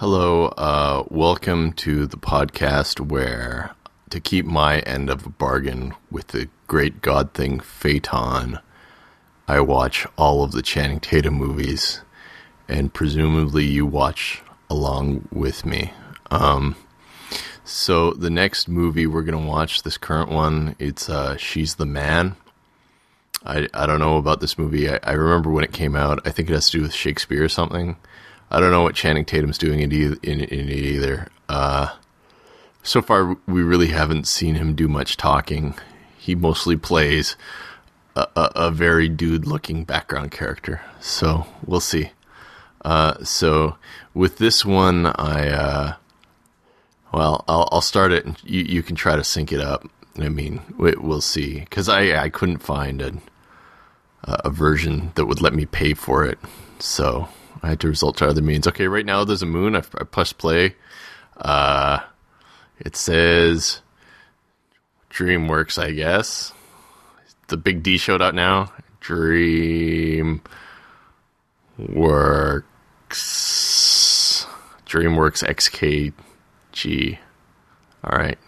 Hello, uh, welcome to the podcast where, to keep my end of a bargain with the great god thing Phaeton, I watch all of the Channing Tatum movies, and presumably you watch along with me. Um, so the next movie we're gonna watch, this current one, it's uh, She's the Man. I I don't know about this movie. I, I remember when it came out. I think it has to do with Shakespeare or something. I don't know what Channing Tatum's doing in, in, in it either. Uh, so far, we really haven't seen him do much talking. He mostly plays a, a, a very dude-looking background character. So we'll see. Uh, so with this one, I uh, well, I'll, I'll start it, and you, you can try to sync it up. I mean, we, we'll see because I I couldn't find a a version that would let me pay for it, so I had to resort to other means. Okay, right now there's a moon. I, I pressed play. Uh, it says DreamWorks, I guess. The big D showed out now. DreamWorks. DreamWorks XKG. All right.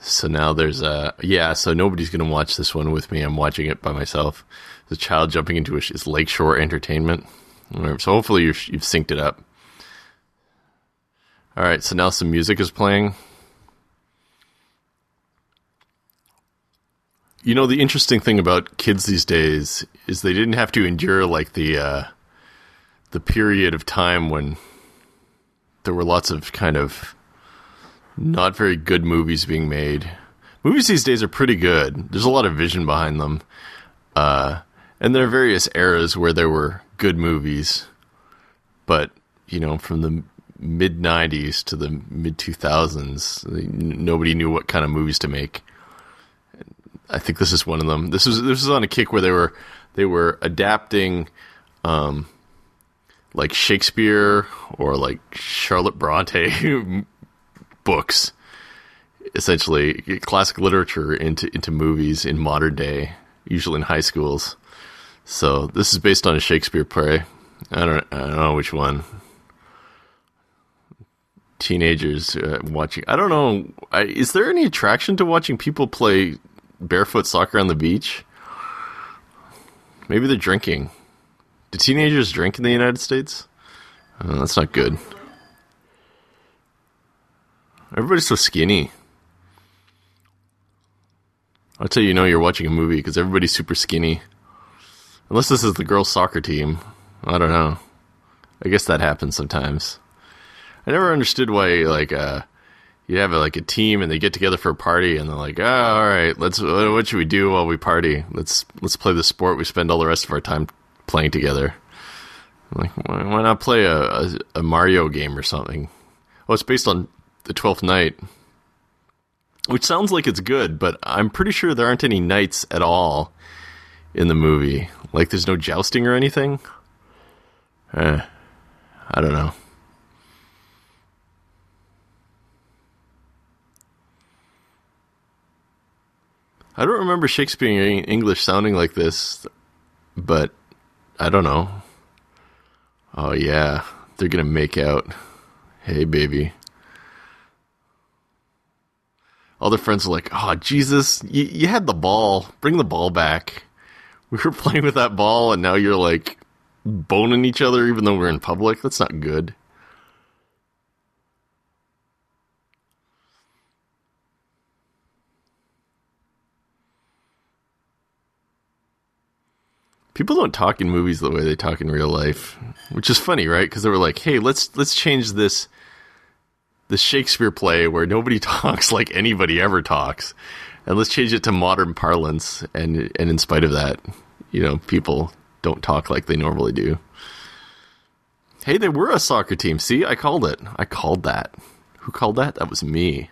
So now there's a yeah. So nobody's gonna watch this one with me. I'm watching it by myself. The child jumping into is Lakeshore Entertainment. So hopefully you've, you've synced it up. All right. So now some music is playing. You know the interesting thing about kids these days is they didn't have to endure like the uh, the period of time when there were lots of kind of not very good movies being made. Movies these days are pretty good. There's a lot of vision behind them. Uh, and there are various eras where there were good movies, but you know, from the mid '90s to the mid 2000s, nobody knew what kind of movies to make. I think this is one of them. This was this was on a kick where they were they were adapting, um, like Shakespeare or like Charlotte Bronte books, essentially classic literature into into movies in modern day, usually in high schools. So this is based on a Shakespeare play. I don't I don't know which one. Teenagers uh, watching. I don't know. I, is there any attraction to watching people play barefoot soccer on the beach? Maybe they're drinking. Do teenagers drink in the United States? Oh, that's not good. Everybody's so skinny. I'll tell you, you know you're watching a movie because everybody's super skinny. Unless this is the girls' soccer team. I don't know. I guess that happens sometimes. I never understood why, like, uh, you have like a team and they get together for a party and they're like, oh, all right, let's. What should we do while we party? Let's let's play the sport we spend all the rest of our time playing together. I'm like, why, why not play a, a, a Mario game or something? Oh, it's based on the Twelfth Night, which sounds like it's good, but I'm pretty sure there aren't any knights at all in the movie. Like, there's no jousting or anything. Eh, I don't know. I don't remember Shakespeare in English sounding like this, but I don't know. Oh yeah, they're gonna make out. Hey baby. All their friends are like, "Oh Jesus, you, you had the ball. Bring the ball back." we were playing with that ball and now you're like boning each other even though we're in public. That's not good. People don't talk in movies the way they talk in real life, which is funny, right? Because they were like, "Hey, let's let's change this this Shakespeare play where nobody talks like anybody ever talks, and let's change it to modern parlance. And and in spite of that, you know, people don't talk like they normally do. Hey, they were a soccer team. See, I called it. I called that. Who called that? That was me.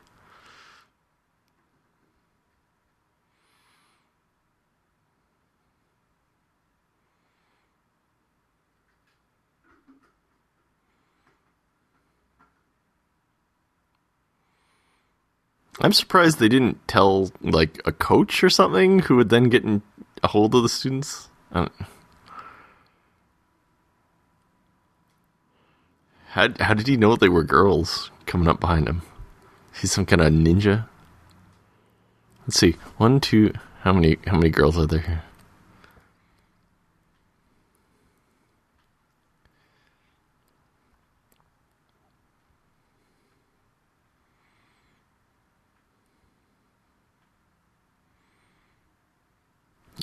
I'm surprised they didn't tell like a coach or something who would then get in a hold of the students. How how did he know they were girls coming up behind him? He's some kind of ninja. Let's see. One, two. How many? How many girls are there here?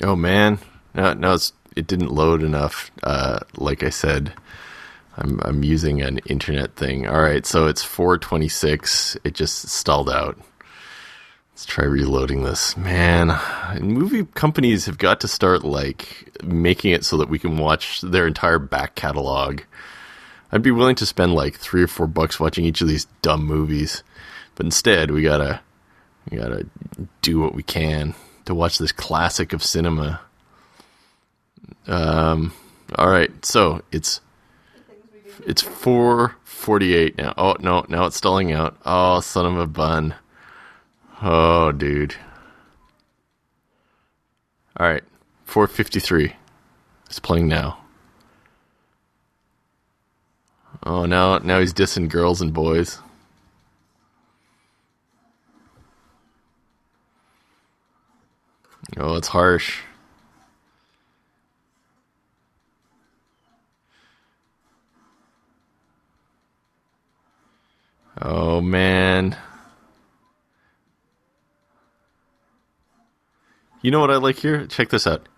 Oh man, no, no, it didn't load enough. Uh, like I said, I'm I'm using an internet thing. All right, so it's 426. It just stalled out. Let's try reloading this. Man, movie companies have got to start like making it so that we can watch their entire back catalog. I'd be willing to spend like three or four bucks watching each of these dumb movies, but instead we gotta we gotta do what we can to watch this classic of cinema. Um, all right, so it's it's four forty eight now. Oh no, now it's stalling out. Oh, son of a bun. Oh, dude. All right, four fifty three. It's playing now. Oh, now now he's dissing girls and boys. Oh, it's harsh. Oh man. You know what I like here? Check this out.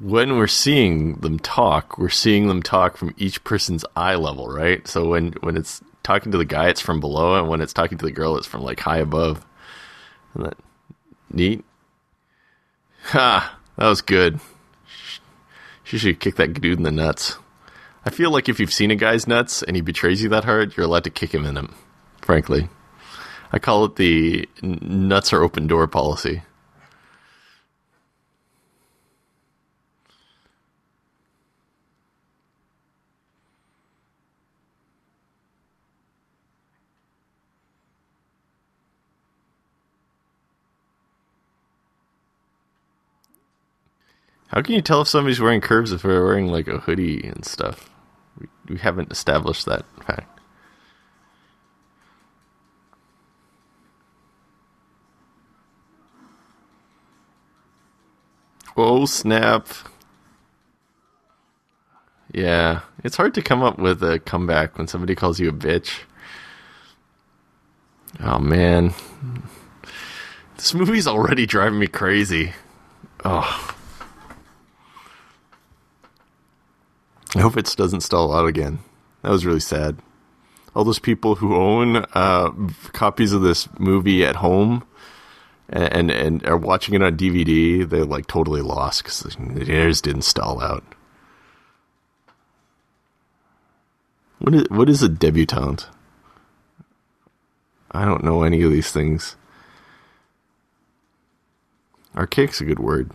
When we're seeing them talk, we're seeing them talk from each person's eye level, right? So when when it's talking to the guy, it's from below, and when it's talking to the girl, it's from like high above. Isn't that neat? Ha! That was good. She should kick that dude in the nuts. I feel like if you've seen a guy's nuts and he betrays you that hard, you're allowed to kick him in them frankly. I call it the nuts are open door policy. How can you tell if somebody's wearing curves if they're wearing like a hoodie and stuff? We, we haven't established that fact. Oh snap. Yeah, it's hard to come up with a comeback when somebody calls you a bitch. Oh man. This movie's already driving me crazy. Oh. I hope it doesn't stall out again. That was really sad. All those people who own uh, copies of this movie at home and and are watching it on DVD, they're like totally lost because theirs didn't stall out. What is what is a debutante? I don't know any of these things. Archaic's a good word.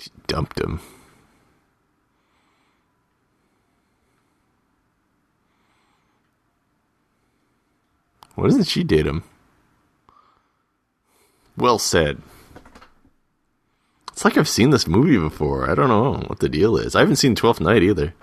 She dumped him. Why doesn't she date him? Well said. It's like I've seen this movie before. I don't know what the deal is. I haven't seen Twelfth Night either.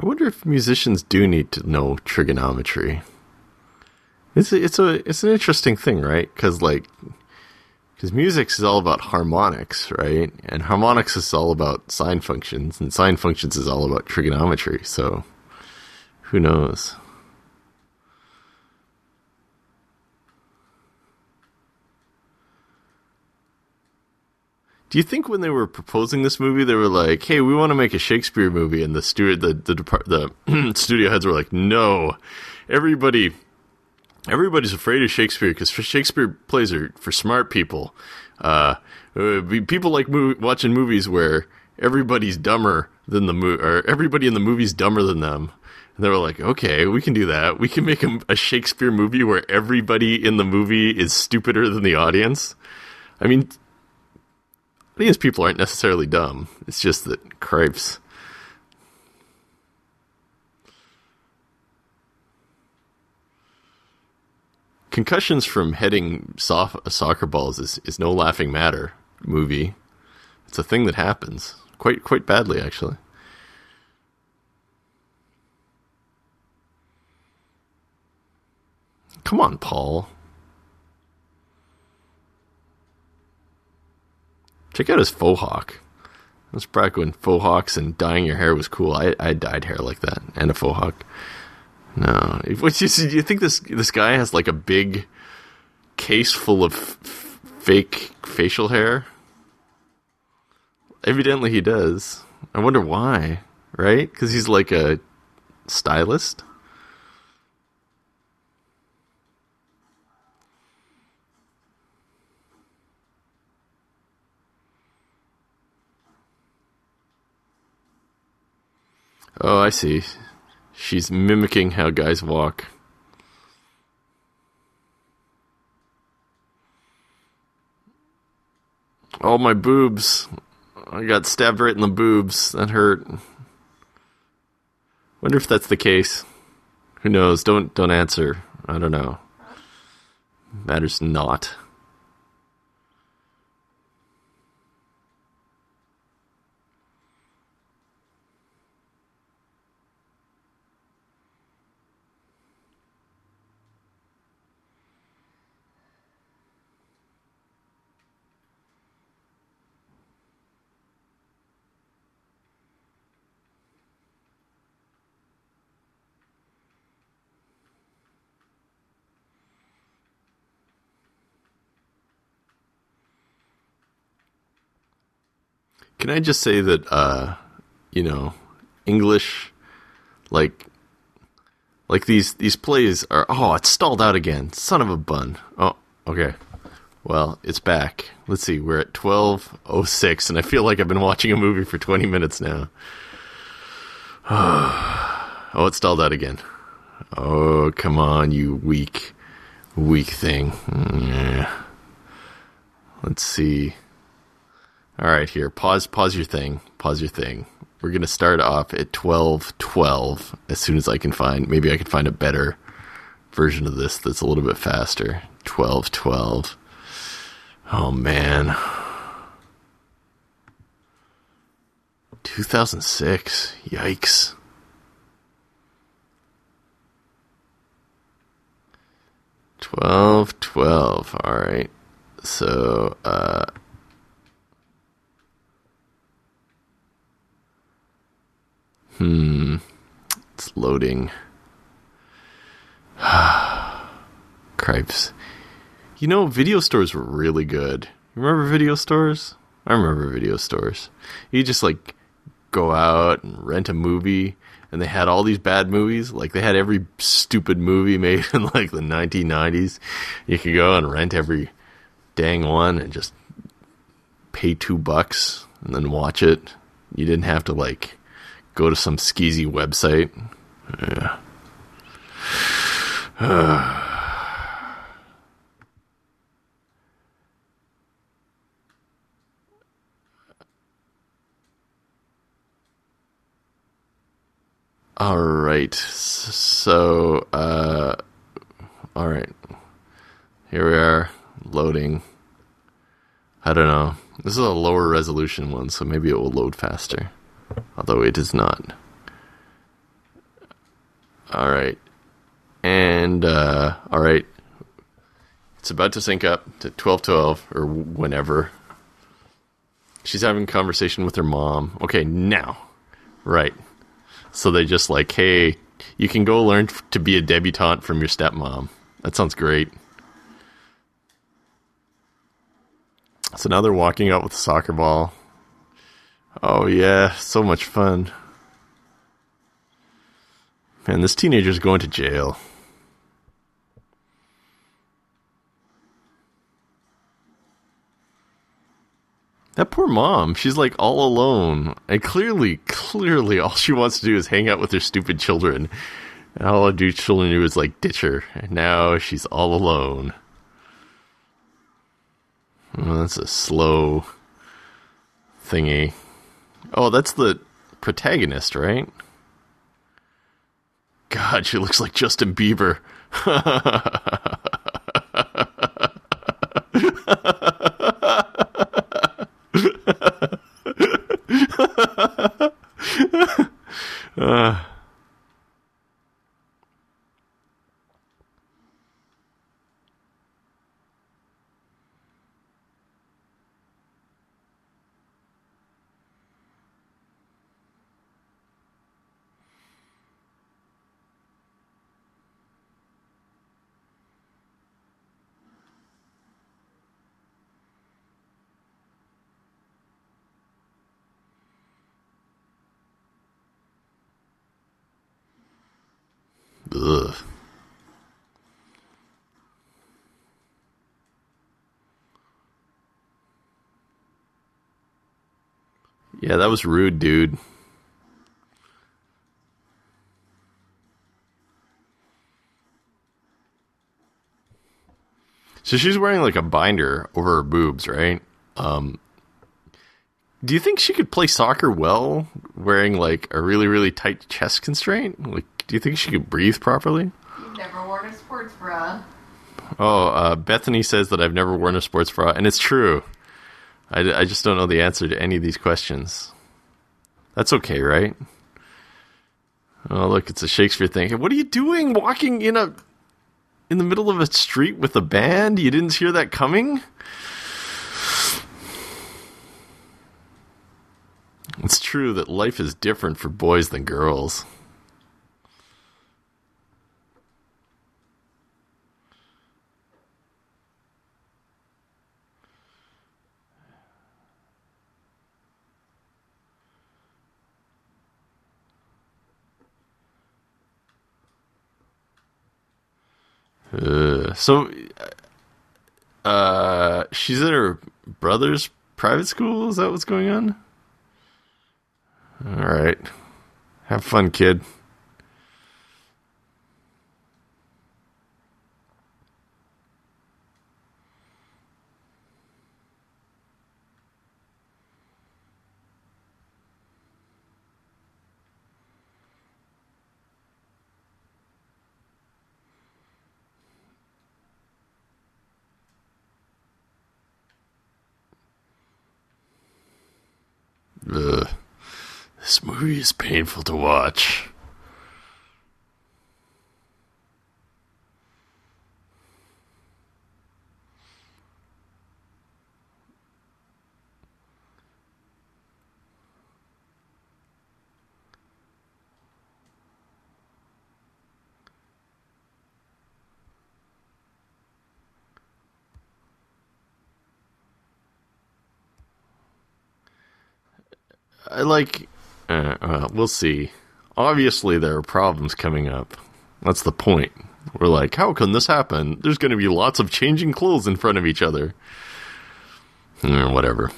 I wonder if musicians do need to know trigonometry. It's a, it's a it's an interesting thing, right? Because like, because music is all about harmonics, right? And harmonics is all about sine functions, and sine functions is all about trigonometry. So, who knows? Do you think when they were proposing this movie, they were like, "Hey, we want to make a Shakespeare movie," and the studio, the the, the studio heads were like, "No, everybody, everybody's afraid of Shakespeare because Shakespeare plays are for smart people. Uh, uh people like watching movies where everybody's dumber than the movie, or everybody in the movie's dumber than them." And they were like, "Okay, we can do that. We can make a, a Shakespeare movie where everybody in the movie is stupider than the audience." I mean, these people aren't necessarily dumb. It's just that cripes. Concussions from hitting soft, uh, soccer balls is, is no laughing matter. Movie, it's a thing that happens quite quite badly actually. Come on, Paul. Check out his faux hawk. That's back when faux hawks and dyeing your hair was cool. I, I dyed hair like that and a faux hawk. No, what you, you think this this guy has like a big case full of f- fake facial hair? Evidently, he does. I wonder why. Right? Because he's like a stylist. Oh, I see. She's mimicking how guys walk. Oh, my boobs. I got stabbed right in the boobs. That hurt. Wonder if that's the case. Who knows? Don't don't answer. I don't know. Matters not. Can I just say that, uh, you know, English, like, like these these plays are. Oh, it's stalled out again. Son of a bun. Oh, okay. Well, it's back. Let's see. We're at twelve oh six, and I feel like I've been watching a movie for twenty minutes now. Oh, it stalled out again. Oh, come on, you weak, weak thing. Yeah. Let's see. All right, here. Pause. Pause your thing. Pause your thing. We're gonna start off at twelve twelve as soon as I can find. Maybe I can find a better version of this that's a little bit faster. Twelve twelve. Oh man. 2006. Yikes. Twelve, twelve. All right. So, uh, Hmm. It's loading. Cripes. You know, video stores were really good. Remember video stores? I remember video stores. You just like go out and rent a movie and they had all these bad movies. Like they had every stupid movie made in like the 1990s. You could go and rent every dang one and just pay two bucks and then watch it. You didn't have to like go to some skeezy website. Yeah. all right. So, uh, all right. Here we are loading. I don't know. This is a lower resolution one, so maybe it will load faster although it is not. All right. And uh all right. It's about to sync up to 1212 or whenever. She's having a conversation with her mom. Okay, now. Right. So they just like, "Hey, you can go learn to be a debutante from your stepmom." That sounds great. So now they're walking out with a soccer ball. Oh yeah, so much fun. Man, this teenager's going to jail. That poor mom, she's like all alone. And clearly, clearly all she wants to do is hang out with her stupid children. And all her do children do is like ditch her. And now she's all alone. Oh, that's a slow thingy. Oh, that's the protagonist, right? God, she looks like Justin Bieber. Ugh. Yeah, that was rude, dude. So she's wearing like a binder over her boobs, right? Um, do you think she could play soccer well wearing like a really, really tight chest constraint? Like, do you think she could breathe properly? You've never worn a sports bra. Oh, uh, Bethany says that I've never worn a sports bra, and it's true. I, I just don't know the answer to any of these questions. That's okay, right? Oh, look, it's a Shakespeare thing. Hey, What are you doing walking in a in the middle of a street with a band? You didn't hear that coming? It's true that life is different for boys than girls. Uh, so, uh, she's at her brother's private school. Is that what's going on? All right, have fun, kid. Ugh. This movie is painful to watch. I like. Uh, uh, we'll see. Obviously, there are problems coming up. That's the point. We're like, how can this happen? There's going to be lots of changing clothes in front of each other. Or whatever.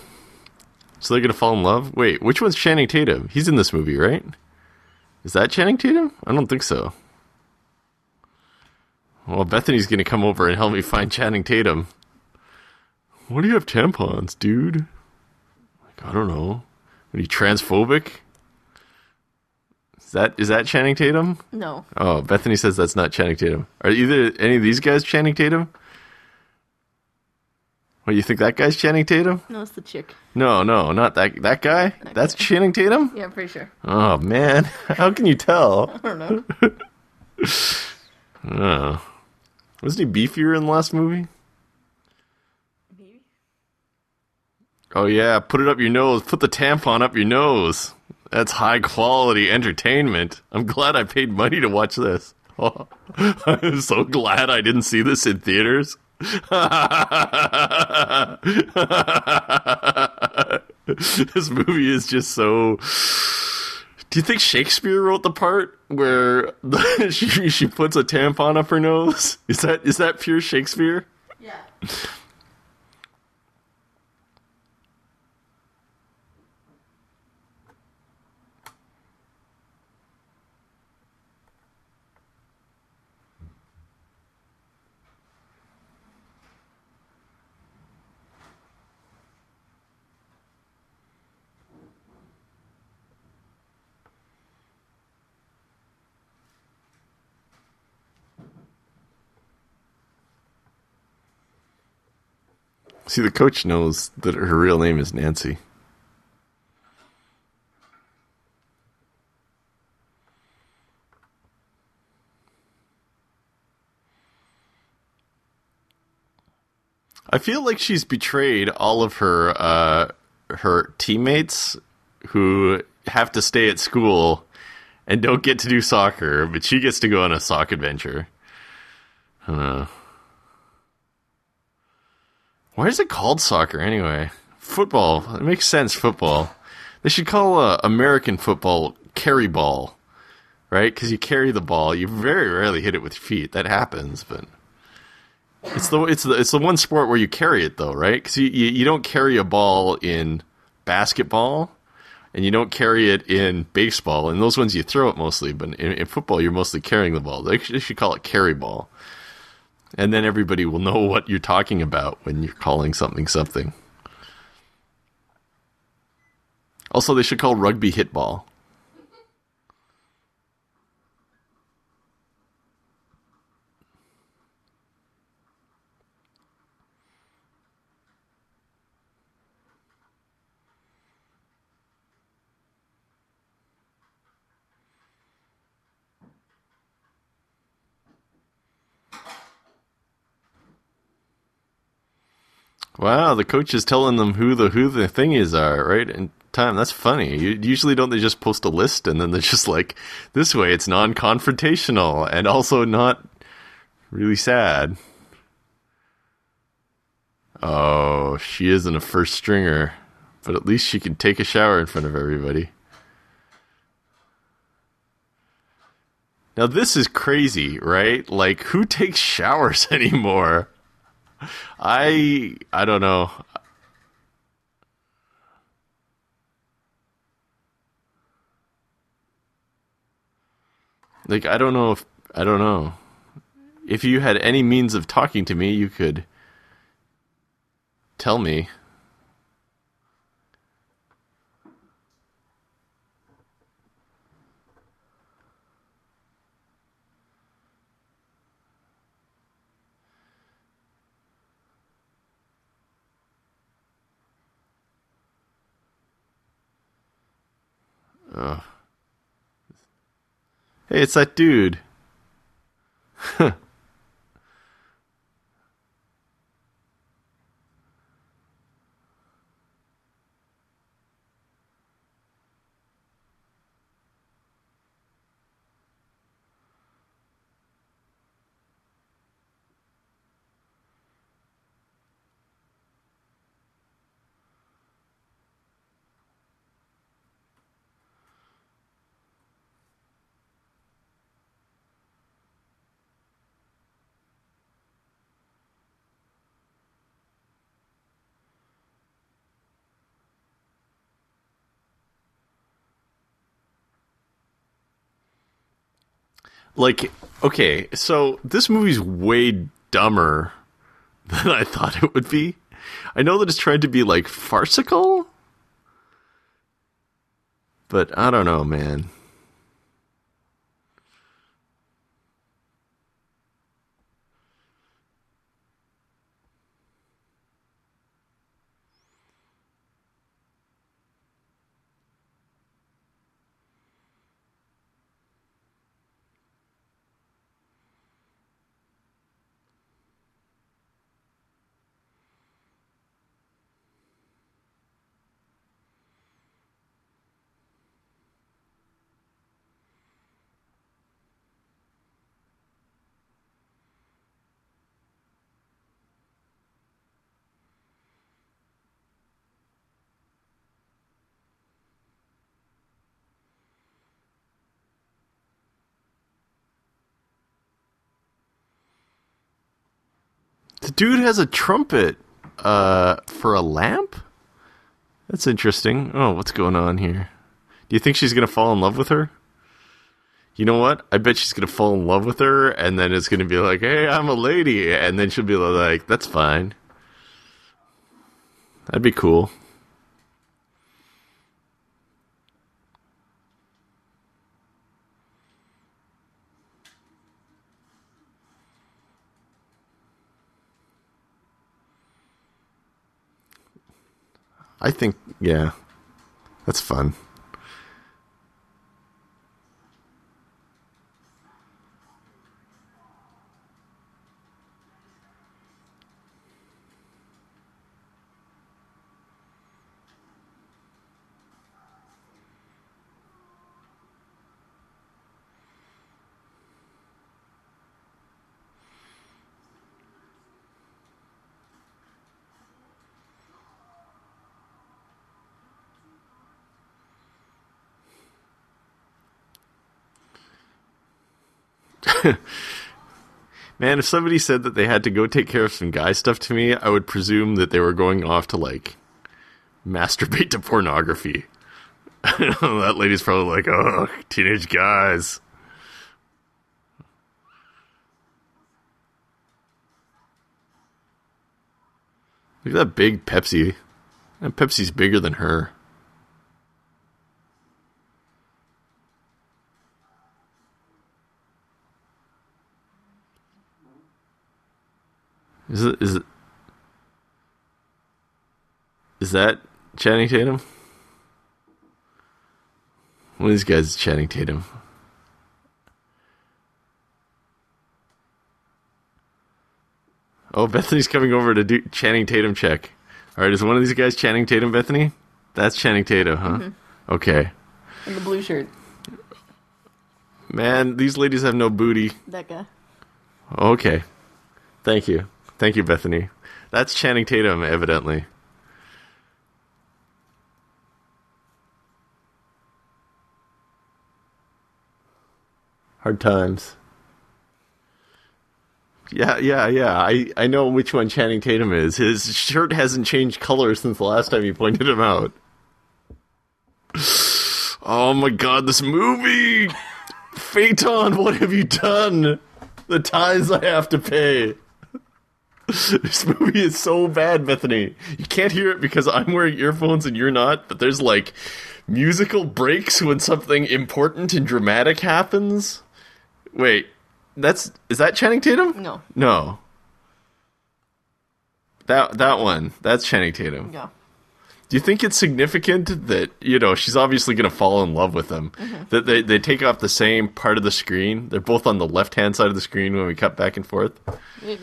So they're going to fall in love? Wait, which one's Channing Tatum? He's in this movie, right? Is that Channing Tatum? I don't think so. Well, Bethany's going to come over and help me find Channing Tatum. What do you have tampons, dude? Like, I don't know. Are you transphobic? Is that is that Channing Tatum? No. Oh, Bethany says that's not Channing Tatum. Are either any of these guys Channing Tatum? What you think that guy's Channing Tatum? No, it's the chick. No, no, not that that guy. That's Channing Tatum. Yeah, I'm pretty sure. Oh man, how can you tell? I don't know. Oh. Wasn't he beefier in the last movie? Maybe. Oh yeah, put it up your nose. Put the tampon up your nose. That's high quality entertainment. I'm glad I paid money to watch this. Oh, I'm so glad I didn't see this in theaters. this movie is just so. Do you think Shakespeare wrote the part where she she puts a tampon up her nose? Is that is that pure Shakespeare? Yeah. See, the coach knows that her real name is Nancy. I feel like she's betrayed all of her uh, her teammates who have to stay at school and don't get to do soccer, but she gets to go on a sock adventure. I don't know. Why is it called soccer anyway? Football. It makes sense. Football. They should call uh, American football carry ball, right? Because you carry the ball. You very rarely hit it with your feet. That happens, but it's the it's the it's the one sport where you carry it though, right? Because you, you you don't carry a ball in basketball, and you don't carry it in baseball. And those ones you throw it mostly, but in, in football you're mostly carrying the ball. They should, they should call it carry ball and then everybody will know what you're talking about when you're calling something something. Also, they should call rugby hitball. Wow, the coach is telling them who the who the thingies are, uh, right? In time, that's funny. You, usually, don't they just post a list and then they're just like, this way it's non-confrontational and also not really sad. Oh, she isn't a first stringer, but at least she can take a shower in front of everybody. Now this is crazy, right? Like who takes showers anymore? I I don't know. Like I don't know if I don't know. If you had any means of talking to me, you could tell me. Oh. Hey, it's that dude. like okay so this movie's way dumber than i thought it would be. I know that it's trying to be like farcical but i don't know man The dude has a trumpet uh, for a lamp? That's interesting. Oh, what's going on here? Do you think she's to fall in love with her? You know what? I bet she's to fall in love with her, and then it's to be like, hey, I'm a lady. And then she'll be like, that's fine. That'd be cool. I think, yeah, that's fun. Man, if somebody said that they had to go take care of some guy stuff to me, I would presume that they were going off to like masturbate to pornography. that lady's probably like, oh, teenage guys. Look at that big Pepsi. That Pepsi's bigger than her. Is it is it is that Channing Tatum? One of these guys is Channing Tatum. Oh, Bethany's coming over to do Channing Tatum check. All right, is one of these guys Channing Tatum, Bethany? That's Channing Tatum, huh? Mm-hmm. Okay. In the blue shirt. Man, these ladies have no booty. That guy. Okay. Thank you. Thank you, Bethany. That's Channing Tatum, evidently. Hard times. Yeah, yeah, yeah. I, I know which one Channing Tatum is. His shirt hasn't changed color since the last time you pointed him out. Oh my god, this movie! Phaeton, what have you done? The tithes I have to pay. This movie is so bad, Bethany. You can't hear it because I'm wearing earphones and you're not, but there's like musical breaks when something important and dramatic happens. Wait, that's is that Channing Tatum? No. No. That that one, that's Channing Tatum. Yeah. Do you think it's significant that you know she's obviously going to fall in love with him? Mm-hmm. That they they take off the same part of the screen. They're both on the left hand side of the screen when we cut back and forth. Maybe.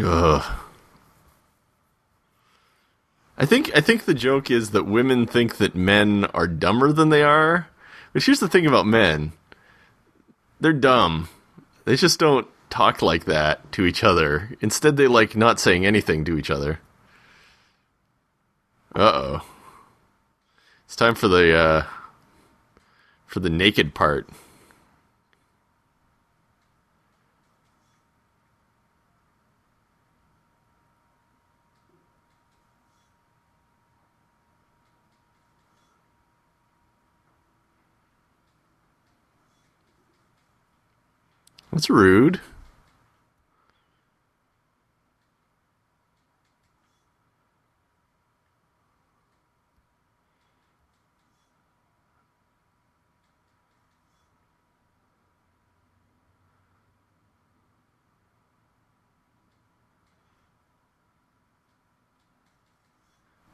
Ugh. I think I think the joke is that women think that men are dumber than they are. But here's the thing about men. They're dumb. They just don't talk like that to each other. Instead they like not saying anything to each other. Uh-oh. It's time for the uh for the naked part. That's rude.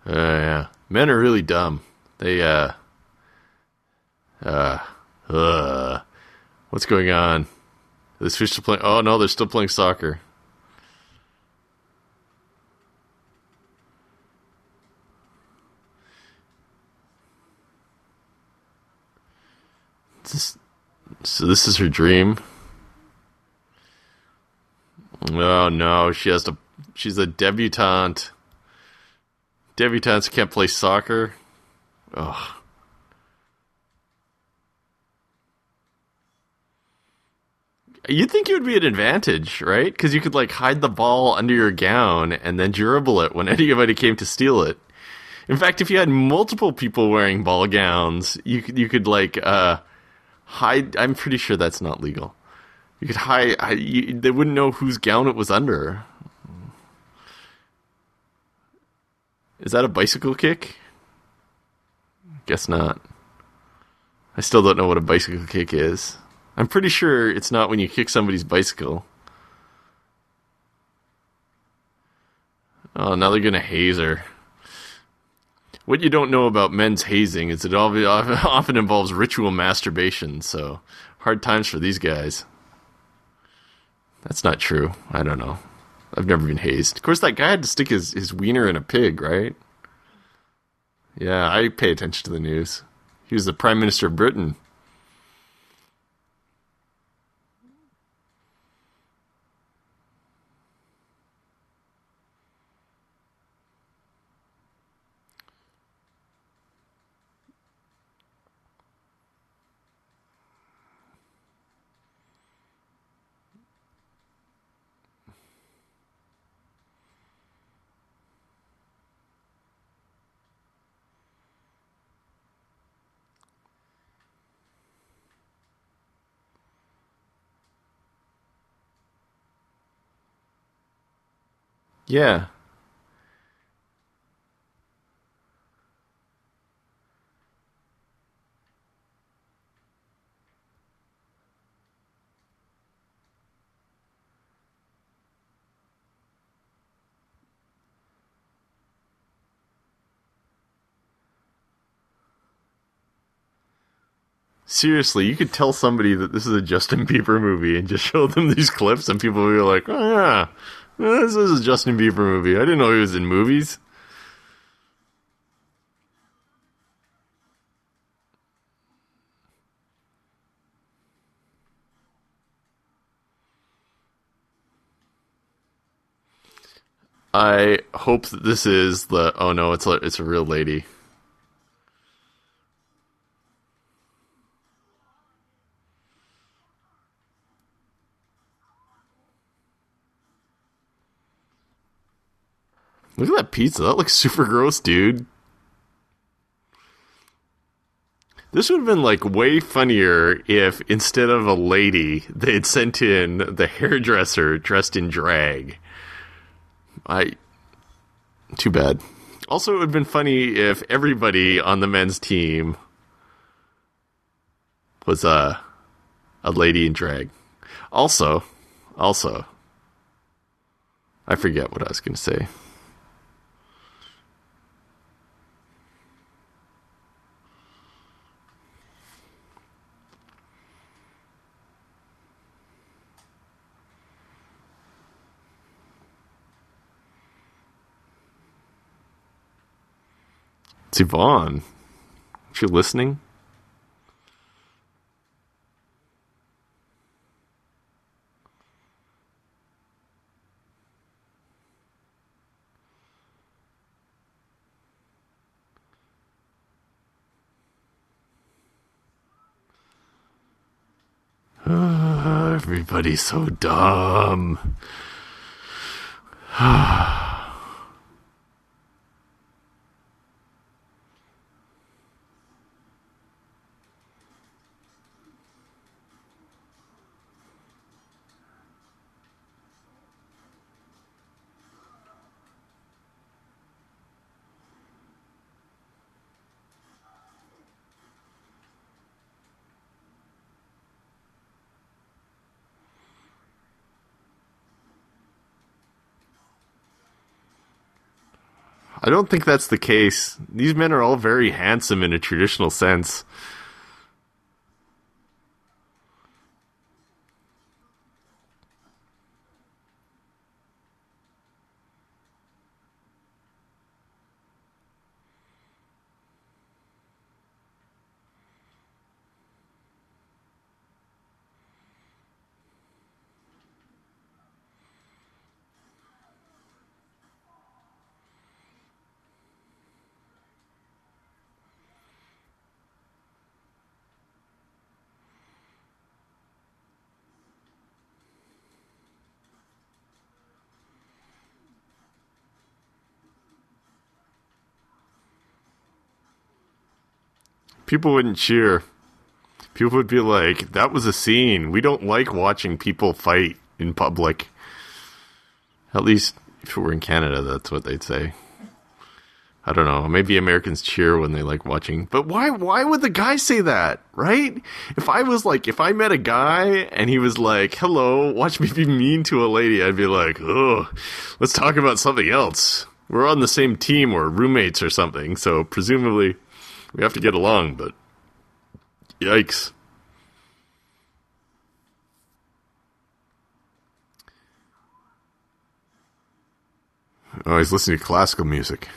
Uh, yeah. Men are really dumb. They, uh, uh, uh, what's going on? The Switch still playing? Oh no, they're still playing soccer. This, so this is her dream. Oh no, she has to. She's a debutante. Debutantes can't play soccer. Ugh. You'd think it would be an advantage, right? Because you could like hide the ball under your gown and then dribble it when anybody came to steal it. In fact, if you had multiple people wearing ball gowns, you could you could like uh, hide. I'm pretty sure that's not legal. You could hide. hide you, they wouldn't know whose gown it was under. Is that a bicycle kick? Guess not. I still don't know what a bicycle kick is. I'm pretty sure it's not when you kick somebody's bicycle. Oh, now they're gonna haze her. What you don't know about men's hazing is it often involves ritual masturbation, so hard times for these guys. That's not true. I don't know. I've never been hazed. Of course, that guy had to stick his, his wiener in a pig, right? Yeah, I pay attention to the news. He was the Prime Minister of Britain. Yeah. Seriously, you could tell somebody that this is a Justin Bieber movie and just show them these clips, and people will be like, "Oh yeah, this is a Justin Bieber movie. I didn't know he was in movies." I hope that this is the. Oh no, it's a it's a real lady. Look at that pizza. That looks super gross, dude. This would have been like way funnier if instead of a lady, they'd sent in the hairdresser dressed in drag. I. Too bad. Also, it would have been funny if everybody on the men's team was a a lady in drag. Also, also, I forget what I was going to say. It's Yvonne. Is she listening? everybody's so dumb. I don't think that's the case. These men are all very handsome in a traditional sense. People wouldn't cheer. People would be like, "That was a scene. We don't like watching people fight in public." At least if it were in Canada, that's what they'd say. I don't know. Maybe Americans cheer when they like watching. But why why would the guy say that, right? If I was like if I met a guy and he was like, "Hello, watch me be mean to a lady." I'd be like, "Oh, let's talk about something else." We're on the same team or roommates or something, so presumably we have to get along, but yikes. Oh, he's listening to classical music.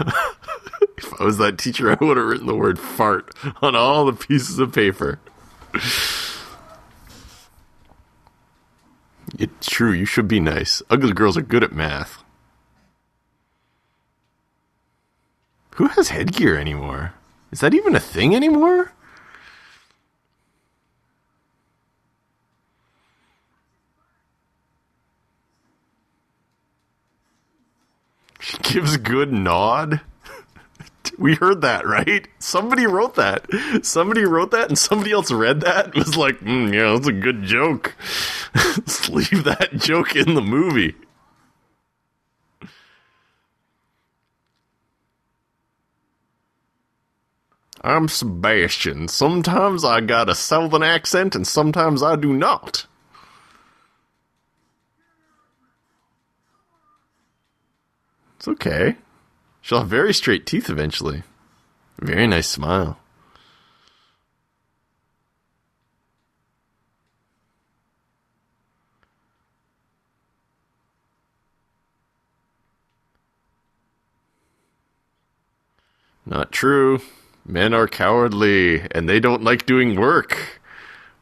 if I was that teacher, I would have written the word fart on all the pieces of paper. It's true, you should be nice. Ugly girls are good at math. Who has headgear anymore? Is that even a thing anymore? She gives a good nod. We heard that, right? Somebody wrote that. Somebody wrote that, and somebody else read that. and Was like, mm, yeah, that's a good joke. Let's leave that joke in the movie. I'm Sebastian. Sometimes I got a southern accent, and sometimes I do not. It's okay. She'll have very straight teeth eventually. Very nice smile. Not true. Men are cowardly and they don't like doing work.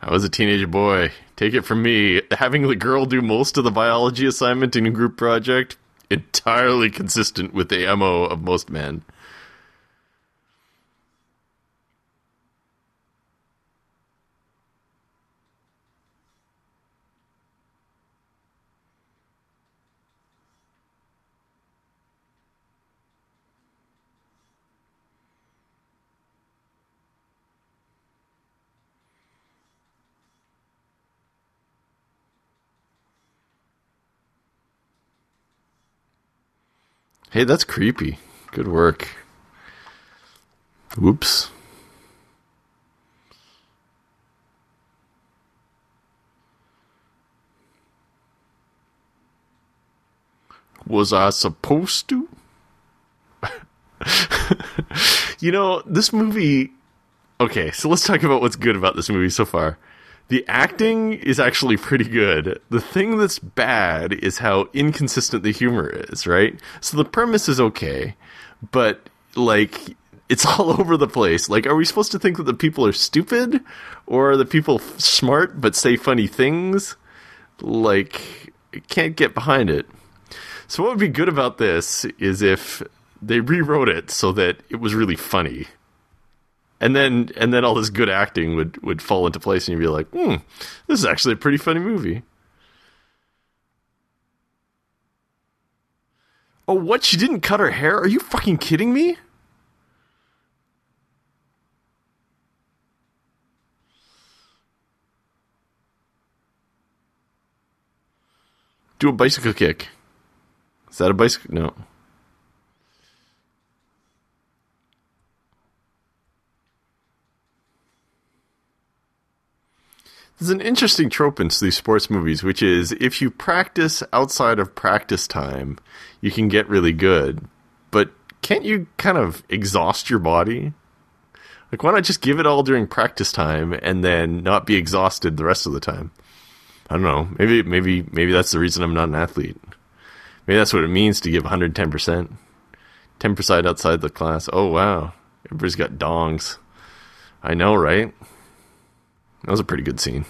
I was a teenage boy. Take it from me, having the girl do most of the biology assignment in a group project entirely consistent with the MO of most men. Hey, that's creepy. Good work. Whoops. Was I supposed to? you know, this movie. Okay, so let's talk about what's good about this movie so far. The acting is actually pretty good. The thing that's bad is how inconsistent the humor is, right? So the premise is okay, but like it's all over the place. Like, are we supposed to think that the people are stupid, or are the people f- smart but say funny things? Like, can't get behind it. So, what would be good about this is if they rewrote it so that it was really funny, and then and then all this good acting would would fall into place, and you'd be like, "Hmm, this is actually a pretty funny movie." Oh, what? She didn't cut her hair? Are you fucking kidding me? Do a bicycle kick. Is that a bicycle? No. There's an interesting trope in these sports movies, which is if you practice outside of practice time, you can get really good. But can't you kind of exhaust your body? Like, why not just give it all during practice time and then not be exhausted the rest of the time? I don't know. Maybe, maybe, maybe that's the reason I'm not an athlete. Maybe that's what it means to give 110%. 10% outside the class. Oh, wow. Everybody's got dongs. I know, right? That was a pretty good scene.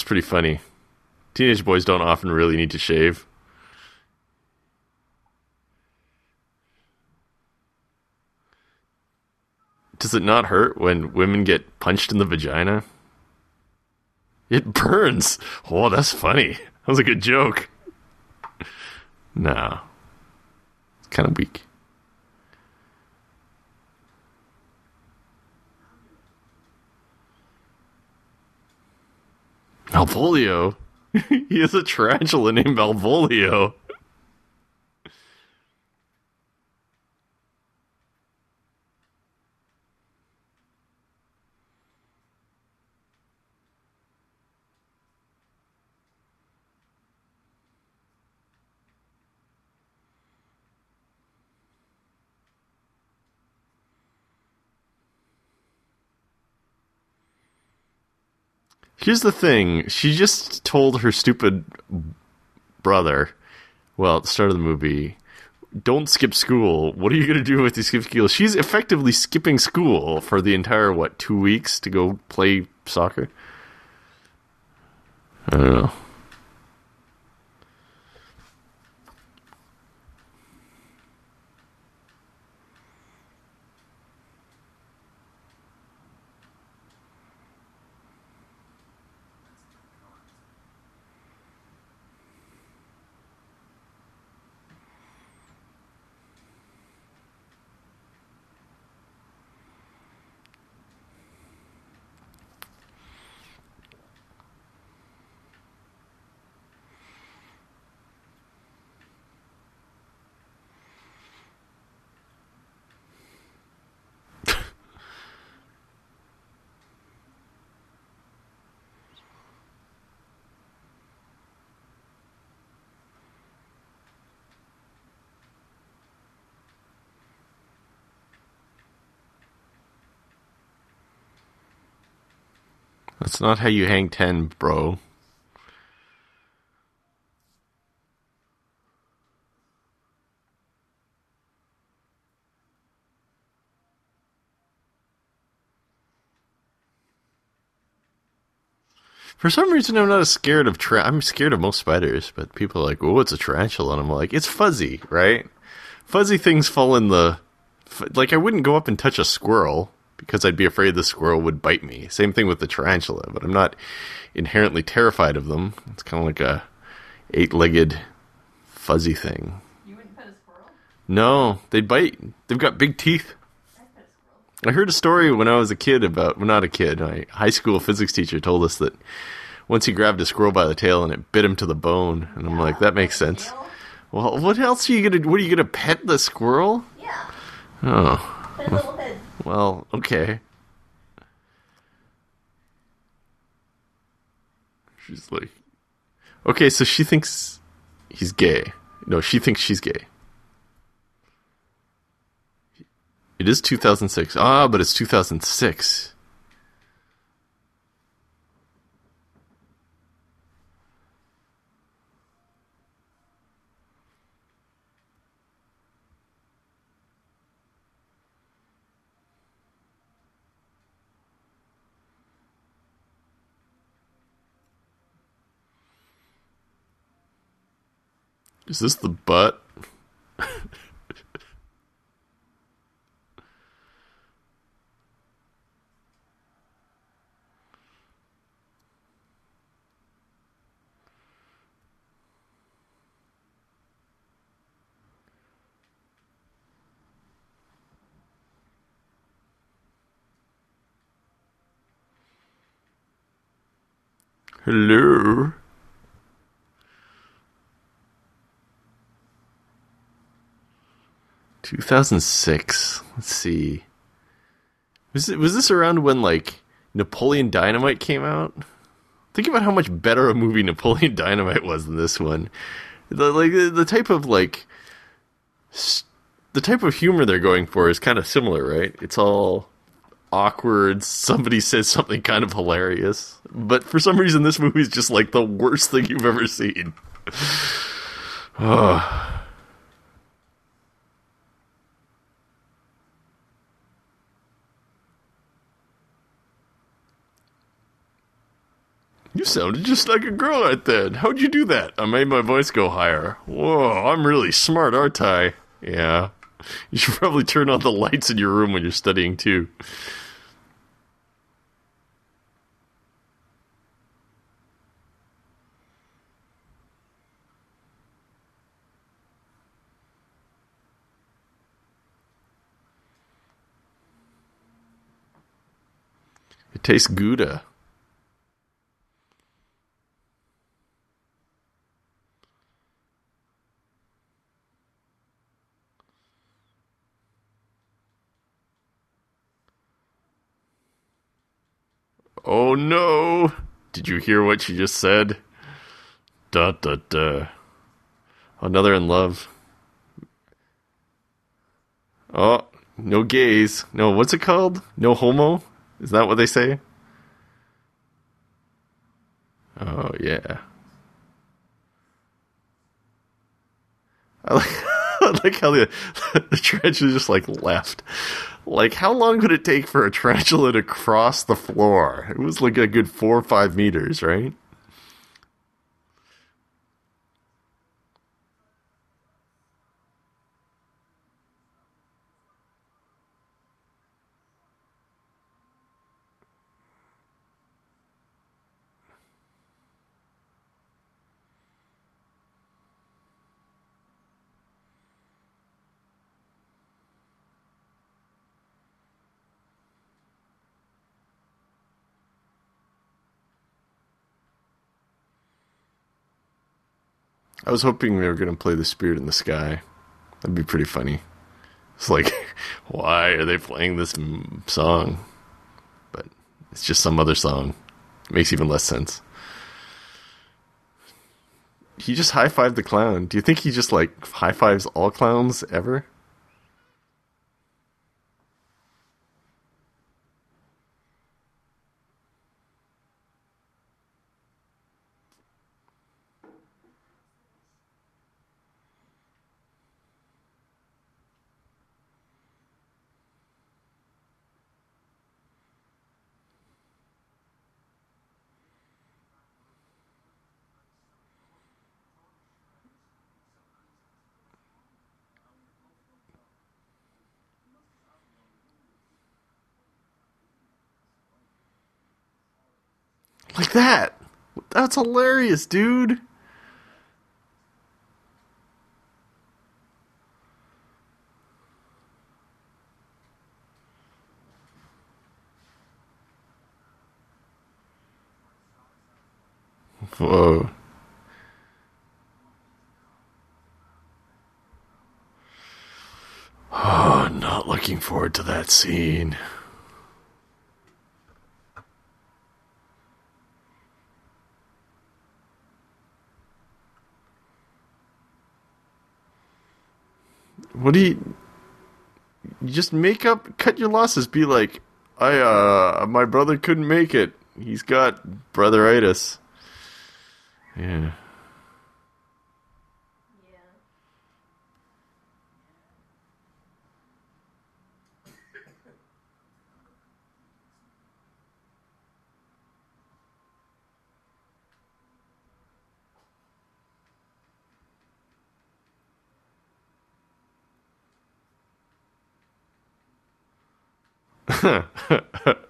It's pretty funny. Teenage boys don't often really need to shave. Does it not hurt when women get punched in the vagina? It burns. Oh, that's funny. That was a good joke. No. It's kind of weak. Malvolio? he is a tarantula named Malvolio. Here's the thing. She just told her stupid brother, well, at the start of the movie, don't skip school. What are you going to do with you skip school? She's effectively skipping school for the entire, what, two weeks to go play soccer? I don't know. Not how you hang 10, bro. For some reason, I'm not as scared of tra- I'm scared of most spiders, but people are like, "Oh, it's a tarantula," and I'm like, "It's fuzzy, right? Fuzzy things fall in the like. I wouldn't go up and touch a squirrel because I'd be afraid the squirrel would bite me. Same thing with the tarantula, but I'm not inherently terrified of them. It's kind of like a eight-legged fuzzy thing. You wouldn't pet a squirrel? No, they bite. They've got big teeth. I'd pet a squirrel. I heard a story when I was a kid about, well, not a kid, my high school physics teacher told us that once he grabbed a squirrel by the tail and it bit him to the bone. And I'm like, that makes sense. Tail? Well, what else are you gonna? What are you gonna pet the squirrel? Yeah. Oh, Well, okay. She's like, okay, so she thinks he's gay. No, she thinks she's gay. It is 2006. Ah, but it's 2006. Is this the butt? Hello. Two thousand six. Let's see. Was it, was this around when like Napoleon Dynamite came out? Think about how much better a movie Napoleon Dynamite was than this one. The like the, type of like the type of humor they're going for is kind of similar, right? It's all awkward. Somebody says something kind of hilarious, but for some reason, this movie is just like the worst thing you've ever seen. Oh. You sounded just like a girl right then. How'd you do that? I made my voice go higher. Whoa, I'm really smart, aren't I? Yeah. You should probably turn on the lights in your room when you're studying too. It tastes Gouda. Oh no! Did you hear what she just said? Da da da. Another in love. Oh, no gays. No, what's it called? No homo? Is that what they say? Oh yeah. I like, like how the the tarantula just like left. Like, how long would it take for a tarantula to cross the floor? It was like a good four or five meters, right? I was hoping they were going to play The Spirit in the Sky. That'd be pretty funny. It's like, why are they playing this m- song? But it's just some other song. It makes even less sense. He just high fived the clown. Do you think he just like high fives all clowns ever? Like that. That's hilarious, dude. Whoa. Oh, not looking forward to that scene. What do you? Just make up, cut your losses. Be like, I, uh, my brother couldn't make it. He's got brotheritis. Yeah.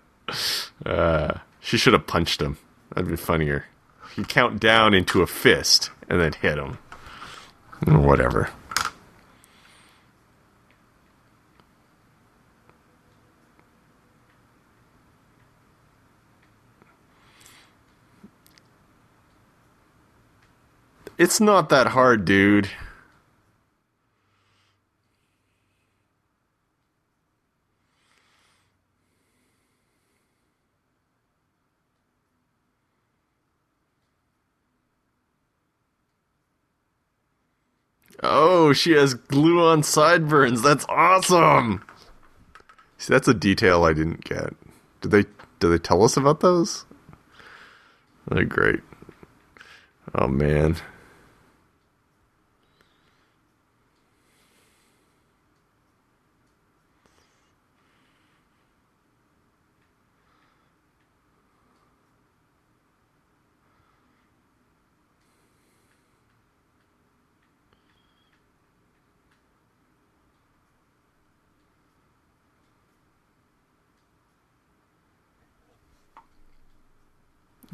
Uh, she should have punched him. That'd be funnier. You count down into a fist and then hit him. Or whatever. It's not that hard, dude. Oh, she has glue on sideburns. That's awesome. See, that's a detail I didn't get. Did they did they tell us about those? They're great. Oh man.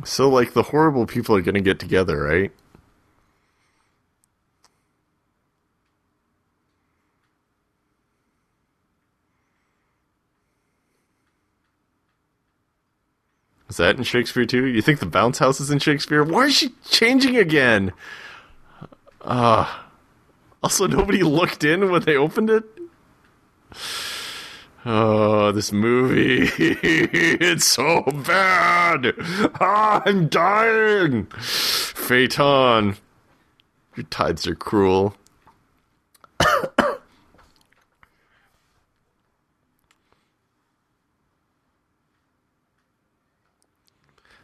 So, like, the horrible people are going to get together, right? Is that in Shakespeare too? You think the bounce house is in Shakespeare? Why is she changing again? Uh, also, nobody looked in when they opened it. Oh, this movie. it's so bad. Ah, I'm dying. Phaeton. Your tides are cruel.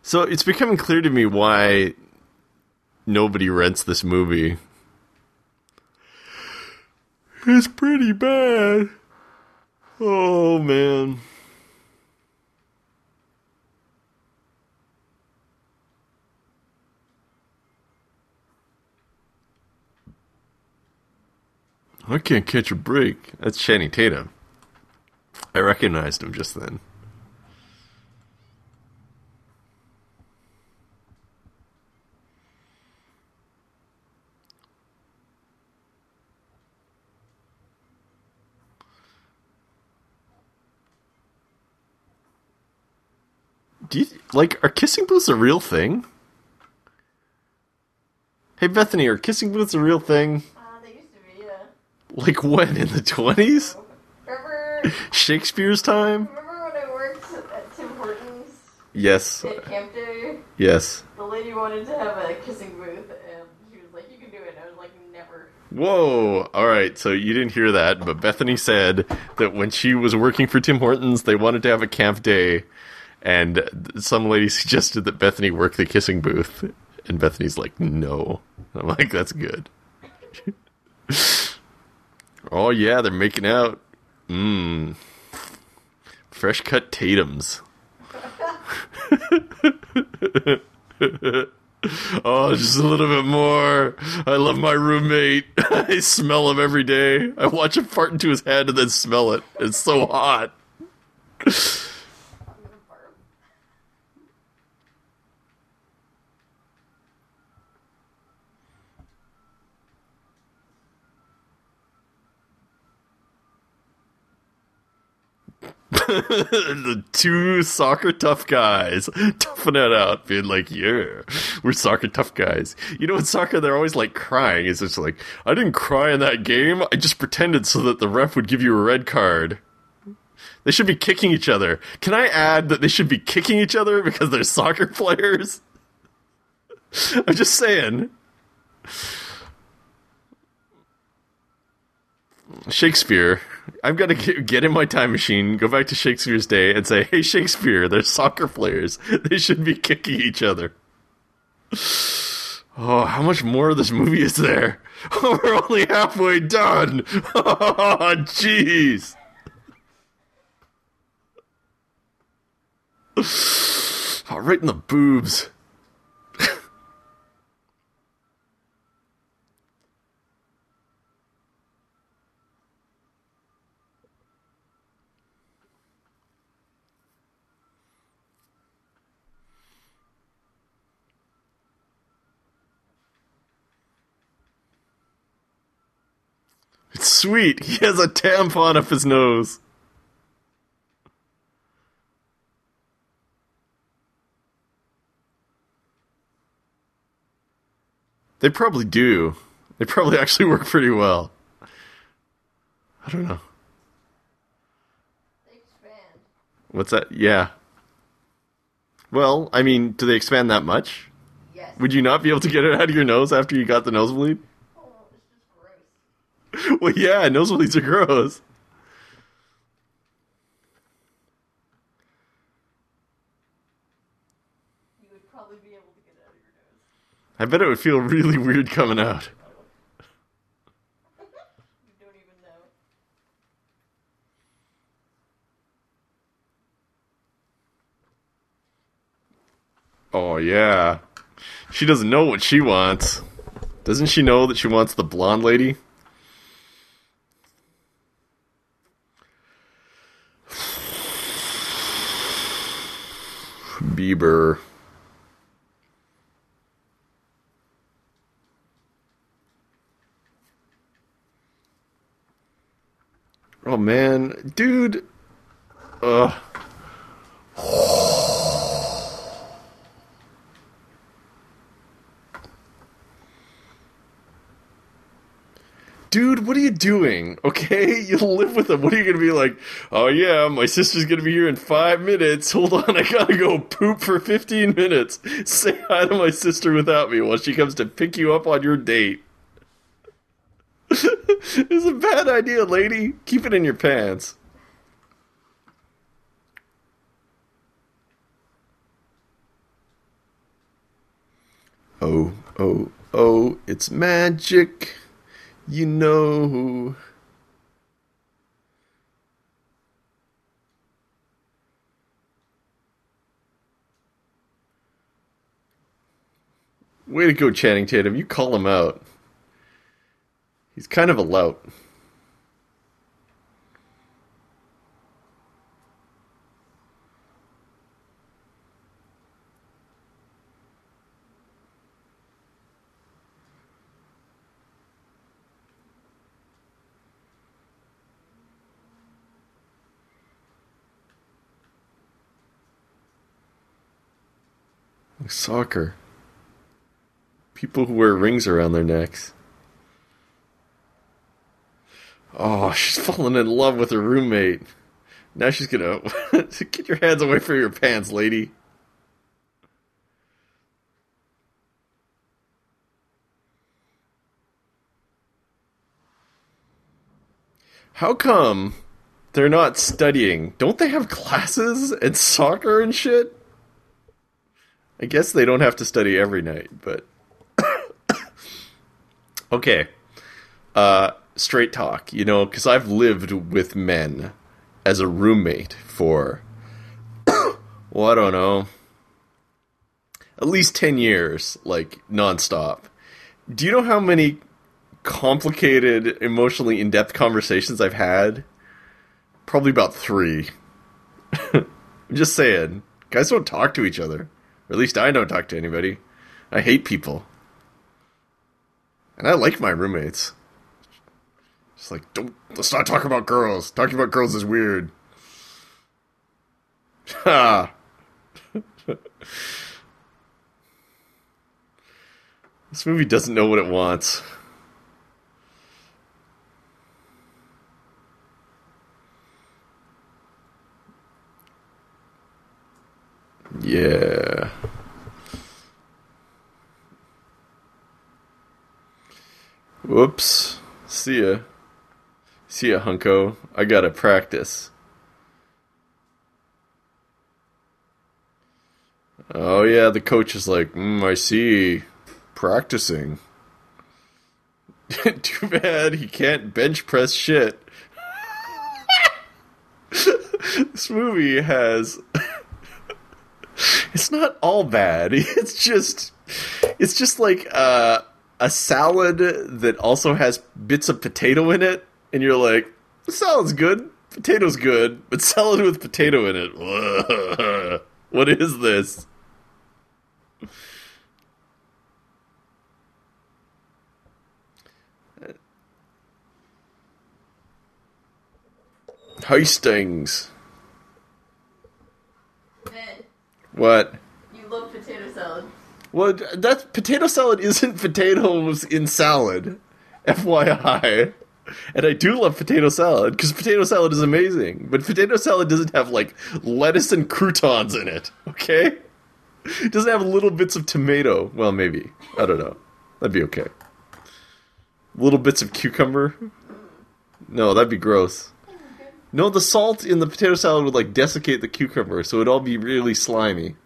so it's becoming clear to me why nobody rents this movie. It's pretty bad. Oh man. I can't catch a break. That's Channing Tatum. I recognized him just then. Do you like are kissing booths a real thing? Hey Bethany, are kissing booths a real thing? Uh, they used to be, yeah. Like when in the twenties? Remember, Shakespeare's time? remember when I worked at Tim Hortons Yes. at Camp Day? Yes. The lady wanted to have a kissing booth, and she was like, "You can do it." I was like, "Never." Whoa. All right. So you didn't hear that, but Bethany said that when she was working for Tim Hortons, they wanted to have a camp day, and some lady suggested that Bethany work the kissing booth, and Bethany's like, "No." I'm like, "That's good." oh yeah, they're making out. Mmm. Fresh cut Tatum's. Oh, just a little bit more. I love my roommate. I smell him every day. I watch him fart into his head and then smell it. It's so hot. the two soccer tough guys toughing it out, being like, "Yeah, we're soccer tough guys." You know, in soccer, they're always like crying. It's just like, "I didn't cry in that game. I just pretended so that the ref would give you a red card." They should be kicking each other. Can I add that they should be kicking each other because they're soccer players? I'm just saying. Shakespeare. I've got to get, in my time machine, go back to Shakespeare's day, and say, "Hey, Shakespeare, they're soccer players. They should be kicking each other." Oh, how much more of this movie is there? We're only halfway done. Oh, jeez. Oh, right in the boobs. It's sweet. He has a tampon up his nose. They probably do. They probably actually work pretty well. I don't know. They expand. What's that? Yeah. Well, I mean, do they expand that much? Yes. Would you not be able to get it out of your nose after you got the nosebleed? Oh, it's just gross. Well, yeah, nosebleeds are gross. You would probably be able to get it out of your nose. I bet it would feel really weird coming out. You don't even know. Oh, yeah. She doesn't know what she wants. Doesn't she know that she wants the blonde lady? Bieber. Oh man, dude. Ugh. Dude, what are you doing? Okay, you live with them. What are you gonna be like? Oh yeah, my sister's gonna be here in five minutes. Hold on, I gotta go poop for fifteen minutes. Say hi to my sister without me while she comes to pick you up on your date. it's a bad idea, lady. Keep it in your pants. Oh, oh, oh, it's magic. You know. Way to go, Channing Tatum. You call him out. He's kind of a lout. Soccer. People who wear rings around their necks. Oh, she's fallen in love with her roommate. Now she's gonna get your hands away from your pants, lady. How come they're not studying? Don't they have classes and soccer and shit? I guess they don't have to study every night, but okay. Uh, straight talk, you know, because I've lived with men as a roommate for, well, I don't know, at least 10 years, like nonstop. Do you know how many complicated, emotionally in depth conversations I've had? Probably about three. I'm just saying. Guys don't talk to each other. Or at least I don't talk to anybody. I hate people. And I like my roommates. It's like, don't let's not talk about girls. Talking about girls is weird. Ha. this movie doesn't know what it wants. Yeah. Whoops. See ya. See ya, Hunko. I gotta practice. Oh, yeah, the coach is like, mm, I see. Practicing. Too bad he can't bench press shit. this movie has. It's not all bad. It's just. It's just like uh, a salad that also has bits of potato in it, and you're like, salad's good, potato's good, but salad with potato in it. what is this? Hastings. What? you love potato salad. Well, that potato salad isn't potatoes in salad. FYI. And I do love potato salad because potato salad is amazing. But potato salad doesn't have like lettuce and croutons in it, okay? It doesn't have little bits of tomato. Well, maybe. I don't know. That'd be okay. Little bits of cucumber? No, that'd be gross. No, the salt in the potato salad would like desiccate the cucumber, so it'd all be really slimy.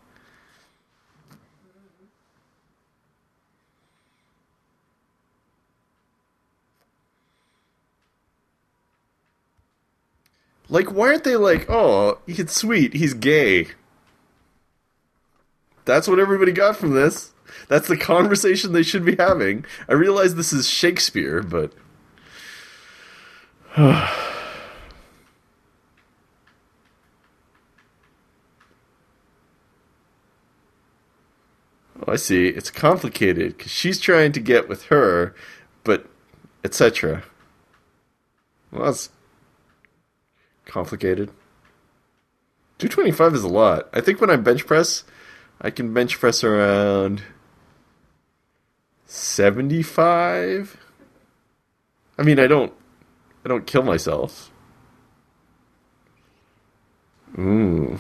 Like, why aren't they like, oh, he's sweet, he's gay? That's what everybody got from this. That's the conversation they should be having. I realize this is Shakespeare, but. I see. It's complicated because she's trying to get with her, but etc. Well, that's complicated. 225 is a lot. I think when I bench press, I can bench press around 75. I mean, I don't I don't kill myself. Ooh.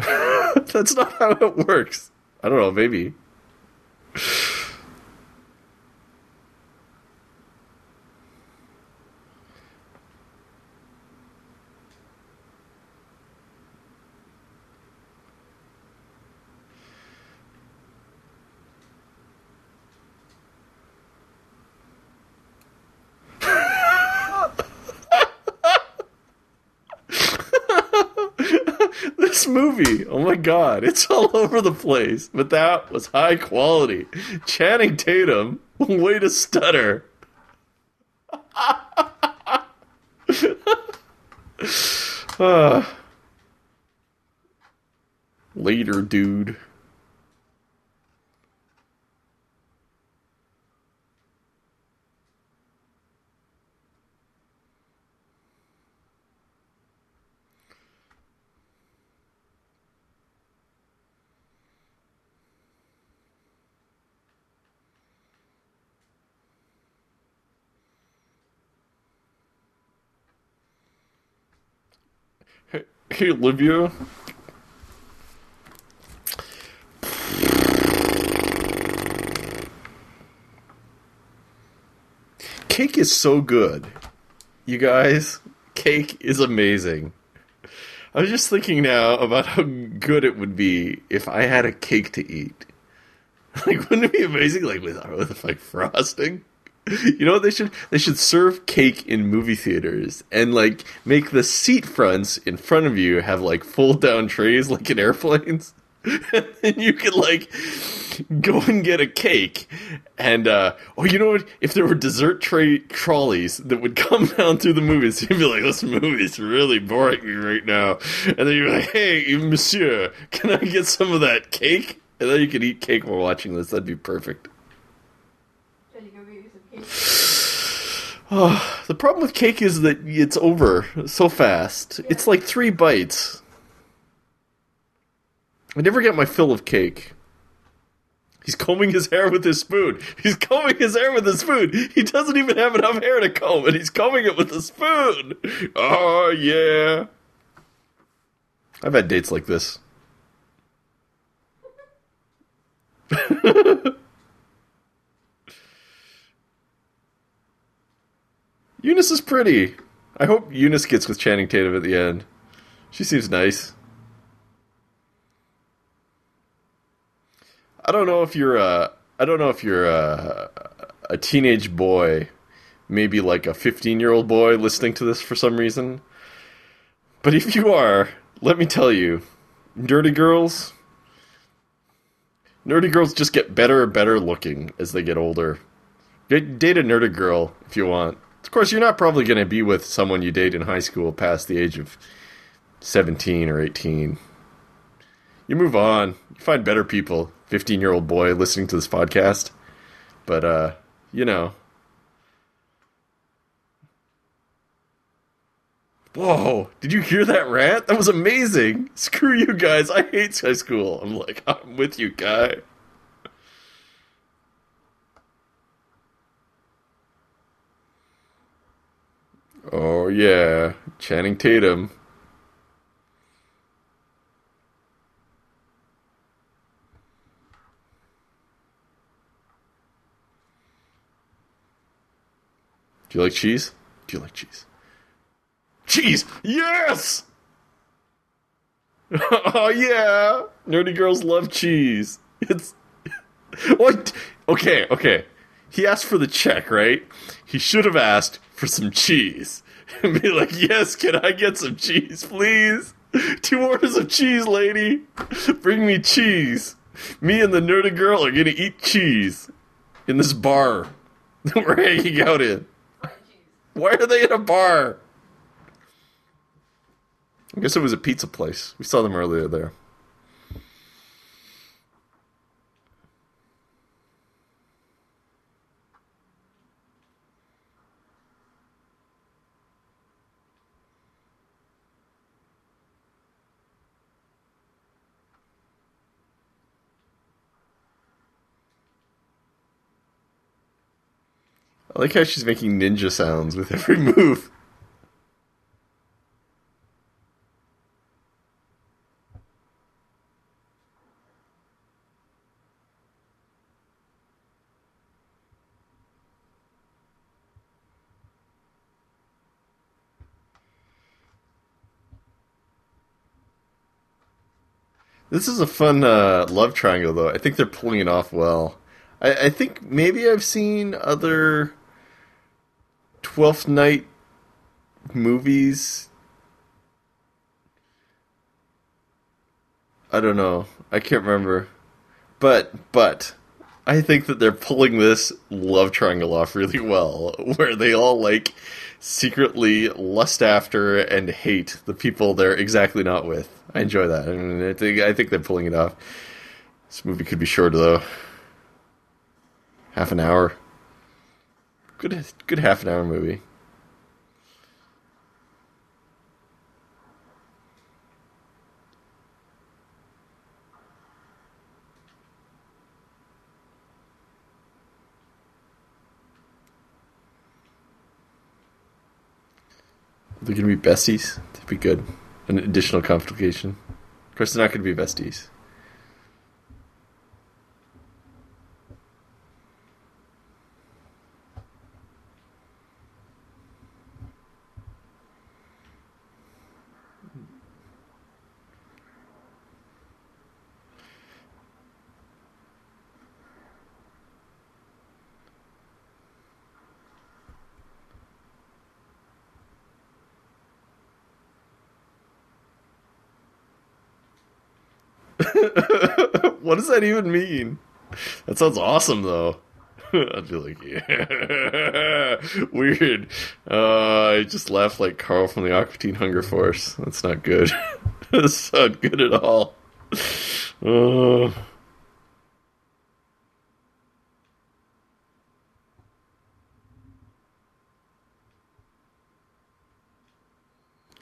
That's not how it works. I don't know, maybe. Movie, oh my god, it's all over the place. But that was high quality. Channing Tatum, way to stutter. Ah. Later, dude. Olivia. Cake is so good. You guys, cake is amazing. I was just thinking now about how good it would be if I had a cake to eat. Like, wouldn't it be amazing? Like with, with like frosting. You know what they should they should serve cake in movie theaters and like make the seat fronts in front of you have like fold down trays like in airplanes. and you could like go and get a cake. And uh oh you know what? If there were dessert tray trolleys that would come down through the movies you'd be like this movie's really boring me right now. And then you're like hey monsieur can i get some of that cake? And then you could eat cake while watching this. That'd be perfect Should you go get you some cake? Oh, the problem with cake is that it's over so fast. It's like three bites. I never get my fill of cake. He's combing his hair with his spoon. He's combing his hair with his spoon. He doesn't even have enough hair to comb, and he's combing it with a spoon. Oh, yeah. I've had dates like this. Eunice is pretty. I hope Eunice gets with Channing Tatum at the end. She seems nice. I don't know if you're a. I don't know if you're a, a teenage boy, maybe like a 15 year old boy listening to this for some reason. But if you are, let me tell you, nerdy girls, nerdy girls just get better and better looking as they get older. Date a nerdy girl if you want. Of course, you're not probably going to be with someone you date in high school past the age of 17 or 18. You move on. You find better people. 15 year old boy listening to this podcast. But, uh, you know. Whoa, did you hear that rant? That was amazing. Screw you guys. I hate high school. I'm like, I'm with you, guy. Oh, yeah. Channing Tatum. Do you like cheese? Do you like cheese? Cheese! Yes! oh, yeah! Nerdy girls love cheese. It's. What? Okay, okay. He asked for the check, right? He should have asked for some cheese. And be like, yes, can I get some cheese, please? Two orders of cheese, lady. Bring me cheese. Me and the nerdy girl are gonna eat cheese in this bar that we're hanging out in. Why are they in a bar? I guess it was a pizza place. We saw them earlier there. I like how she's making ninja sounds with every move. This is a fun uh, love triangle, though. I think they're pulling it off well. I, I think maybe I've seen other Twelfth Night movies. I don't know. I can't remember. But but I think that they're pulling this love triangle off really well, where they all like secretly lust after and hate the people they're exactly not with. I enjoy that. I, mean, I think I think they're pulling it off. This movie could be shorter though. Half an hour. Good good half an hour movie. They're gonna be besties. That'd be good. An additional complication. Of course, they're not gonna be besties. what does that even mean? That sounds awesome, though. I'd be like, yeah, weird. Uh, I just laughed like Carl from the Aqua Teen Hunger Force. That's not good. That's not good at all. Uh,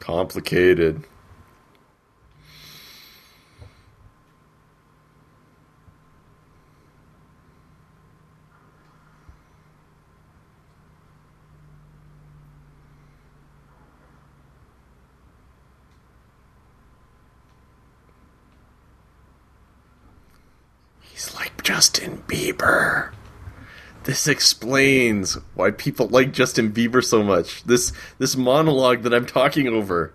complicated. He's like Justin Bieber. This explains why people like Justin Bieber so much. This this monologue that I'm talking over.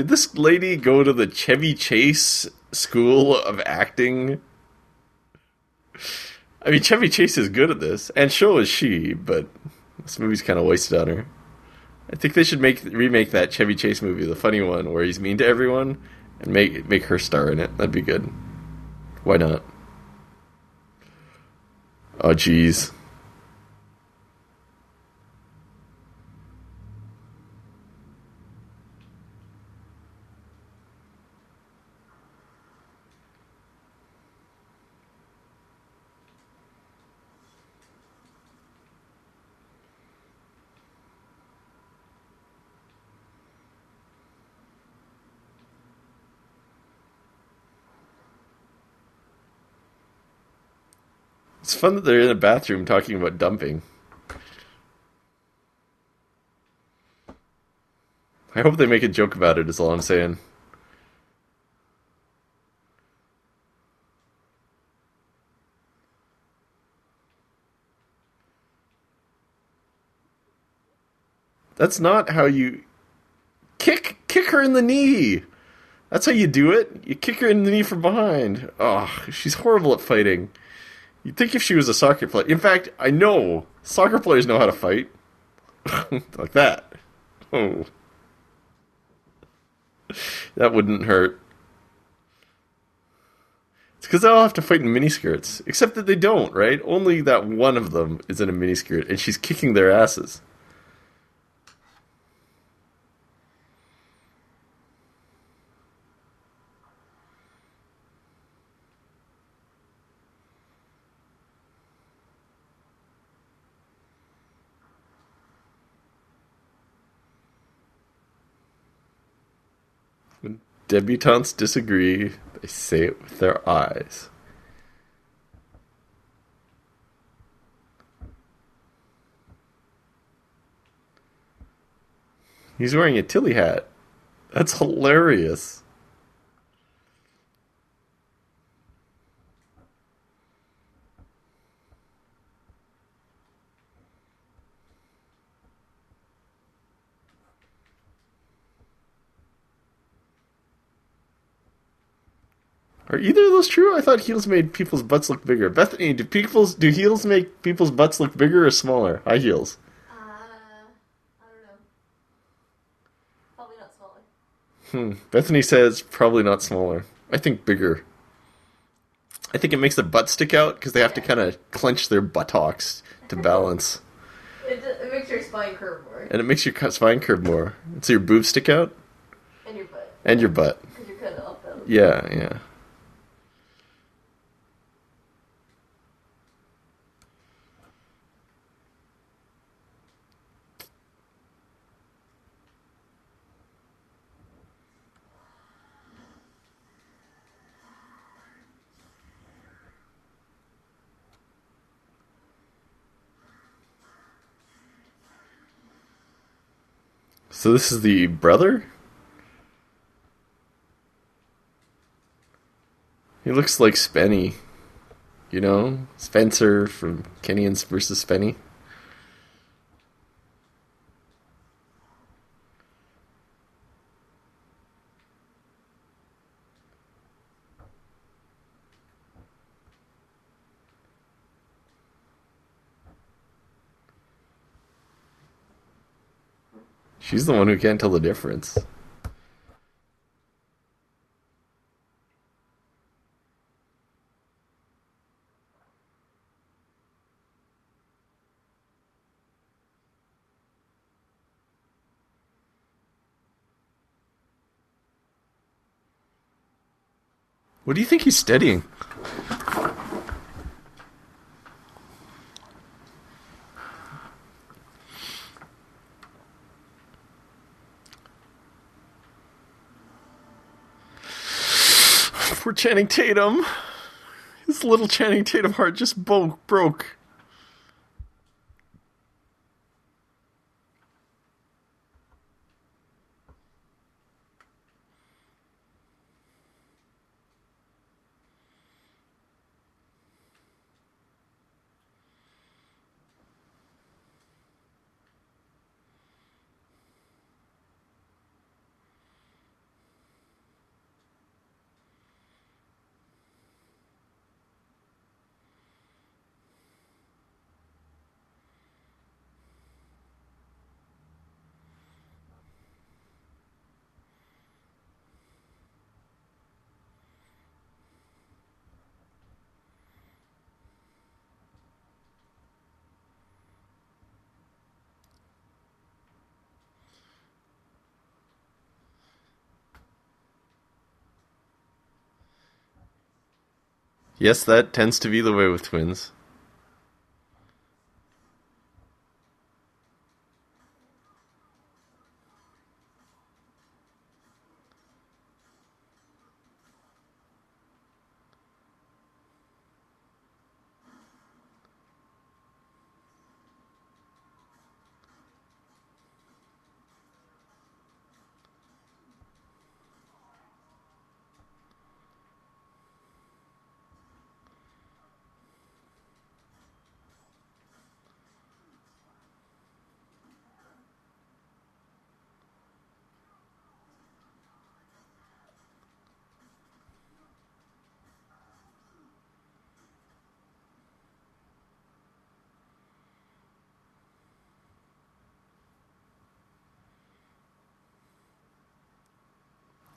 Did this lady go to the Chevy Chase School of Acting? I mean, Chevy Chase is good at this, and so is she, but this movie's kind of wasted on her. I think they should make remake that Chevy Chase movie, the funny one where he's mean to everyone, and make make her star in it. That'd be good. Why not? Oh, jeez. Fun that they're in a bathroom talking about dumping. I hope they make a joke about it, is all I'm saying. That's not how you kick kick her in the knee. That's how you do it. You kick her in the knee from behind. Oh, she's horrible at fighting. You'd think if she was a soccer player. In fact, I know soccer players know how to fight. like that. Oh. That wouldn't hurt. It's because they all have to fight in miniskirts. Except that they don't, right? Only that one of them is in a miniskirt, and she's kicking their asses. When debutantes disagree, they say it with their eyes. He's wearing a Tilley hat. That's hilarious. Are either of those true? I thought heels made people's butts look bigger. Bethany, do people's do heels make people's butts look bigger or smaller? High heels. Uh, I don't know. Probably not smaller. Hmm. Bethany says probably not smaller. I think bigger. I think it makes the butt stick out because they have to kind of clench their buttocks to balance, It, it makes your spine curve more. and it makes your spine curve more. So your boobs stick out And your butt. and your butt. Because you're kind of up that Yeah, yeah. So this is the brother? He looks like Spenny. You know? Spencer from Kenny and versus Spenny. She's the one who can't tell the difference. What do you think he's studying? Poor Channing Tatum. His little Channing Tatum heart just broke. Yes, that tends to be the way with twins.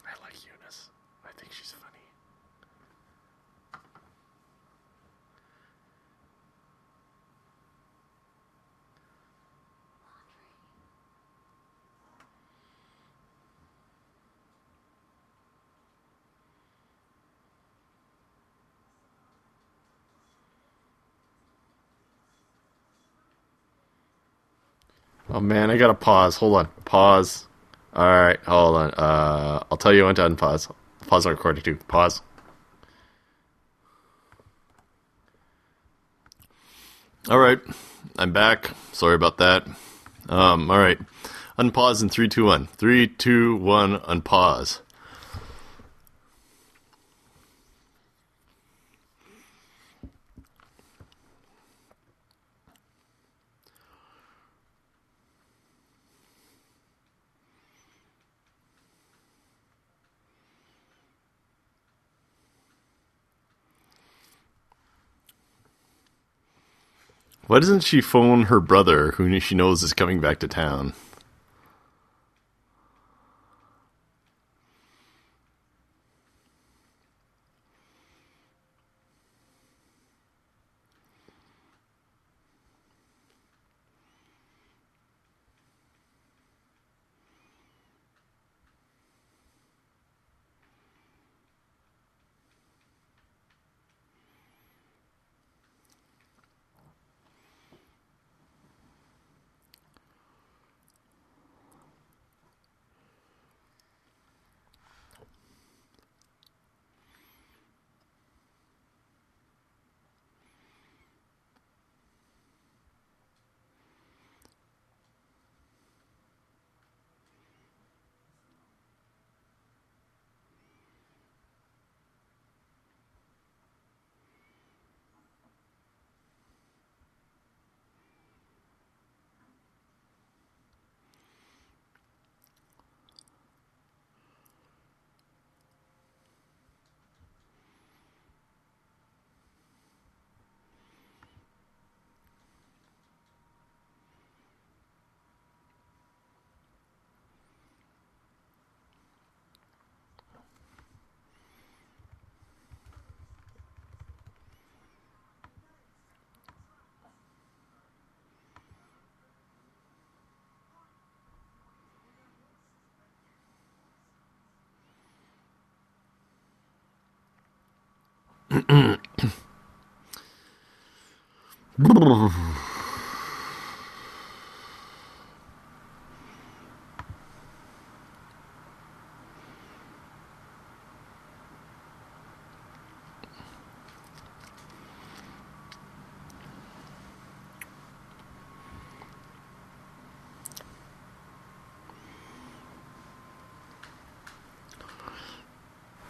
I like Eunice. I think she's funny. Oh man, I gotta pause. Hold on. Pause. All right, hold on. Uh, I'll tell you when to unpause. Pause the recording too. Pause. All right, I'm back. Sorry about that. Um, all right, unpause in three, two, one. Three, two, one. Unpause. Why doesn't she phone her brother, who she knows is coming back to town?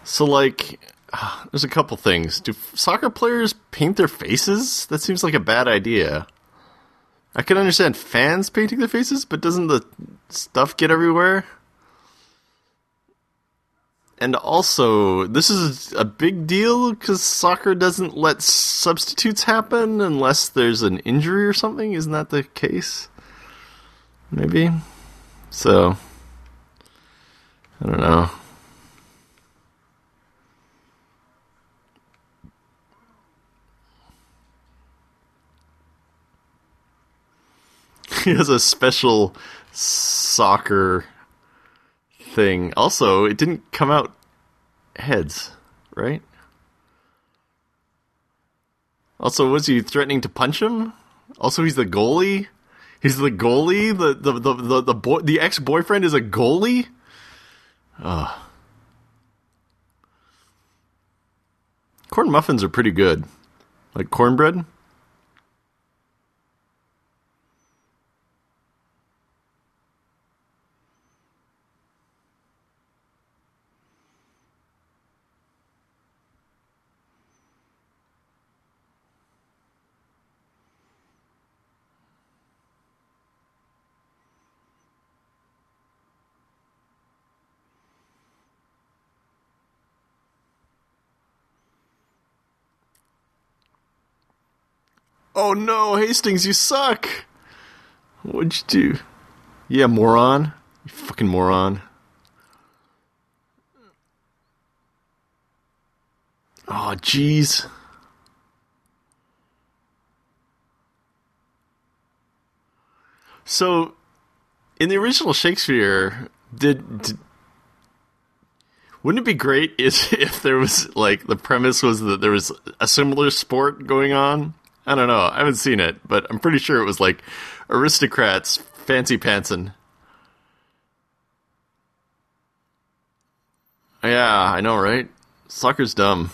So, like, there's a couple things. Do soccer players paint their faces? That seems like a bad idea. I can understand fans painting their faces, but doesn't the stuff get everywhere? And also, this is a big deal because soccer doesn't let substitutes happen unless there's an injury or something. Isn't that the case? Maybe. So, I don't know. he has a special soccer thing. Also, it didn't come out heads, right? Also, was he threatening to punch him? Also, he's the goalie. He's the goalie. The the the the, the boy the ex boyfriend is a goalie. Ugh. Corn muffins are pretty good, like cornbread. Oh no, Hastings, you suck! What'd you do? Yeah, moron. You fucking moron. Oh, jeez. So, in the original Shakespeare, did, did wouldn't it be great if, if there was like the premise was that there was a similar sport going on? I don't know. I haven't seen it, but I'm pretty sure it was like aristocrats fancy pantsin'. Yeah, I know, right? Soccer's dumb.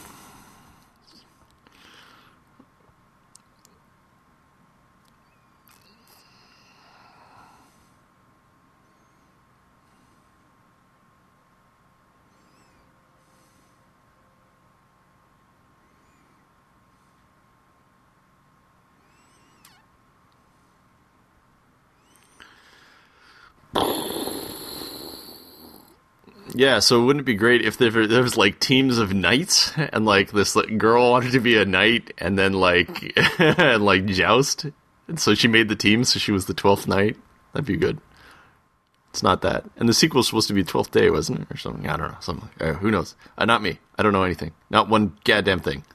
Yeah, so wouldn't it be great if there, there was like teams of knights and like this like, girl wanted to be a knight and then like and like joust, and so she made the team, so she was the twelfth knight. That'd be good. It's not that, and the sequel sequel's supposed to be Twelfth Day, wasn't it, or something? I don't know. Something. Uh, who knows? Uh, not me. I don't know anything. Not one goddamn thing.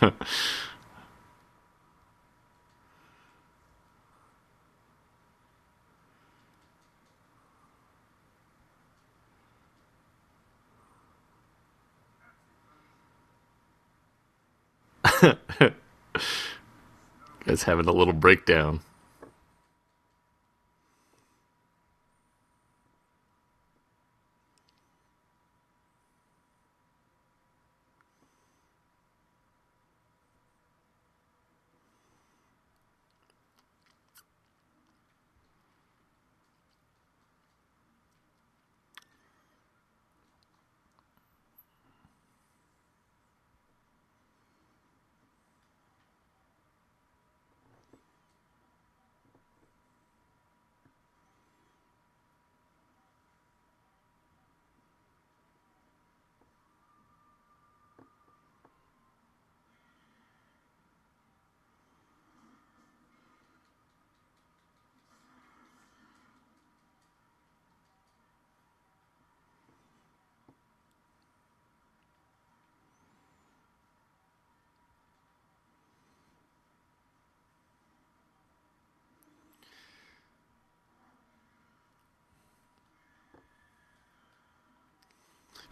Guys having a little breakdown.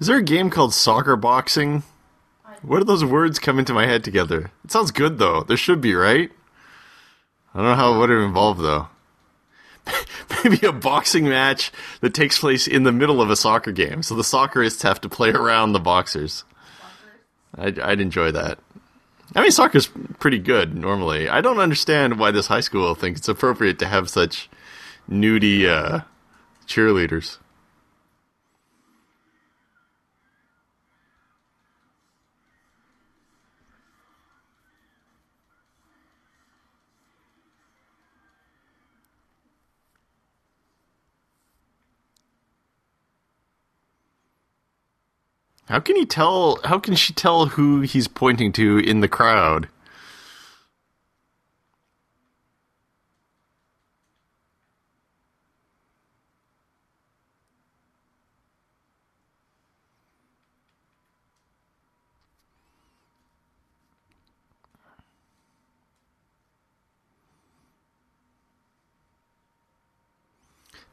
Is there a game called soccer boxing? What do those words come into my head together? It sounds good though. There should be, right? I don't know how it would involve though. Maybe a boxing match that takes place in the middle of a soccer game, so the soccerists have to play around the boxers. I'd, I'd enjoy that. I mean, soccer's pretty good normally. I don't understand why this high school thinks it's appropriate to have such nudie uh, cheerleaders. How can he tell? How can she tell who he's pointing to in the crowd?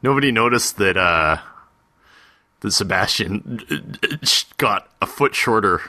Nobody noticed that uh, that Sebastian got a foot shorter.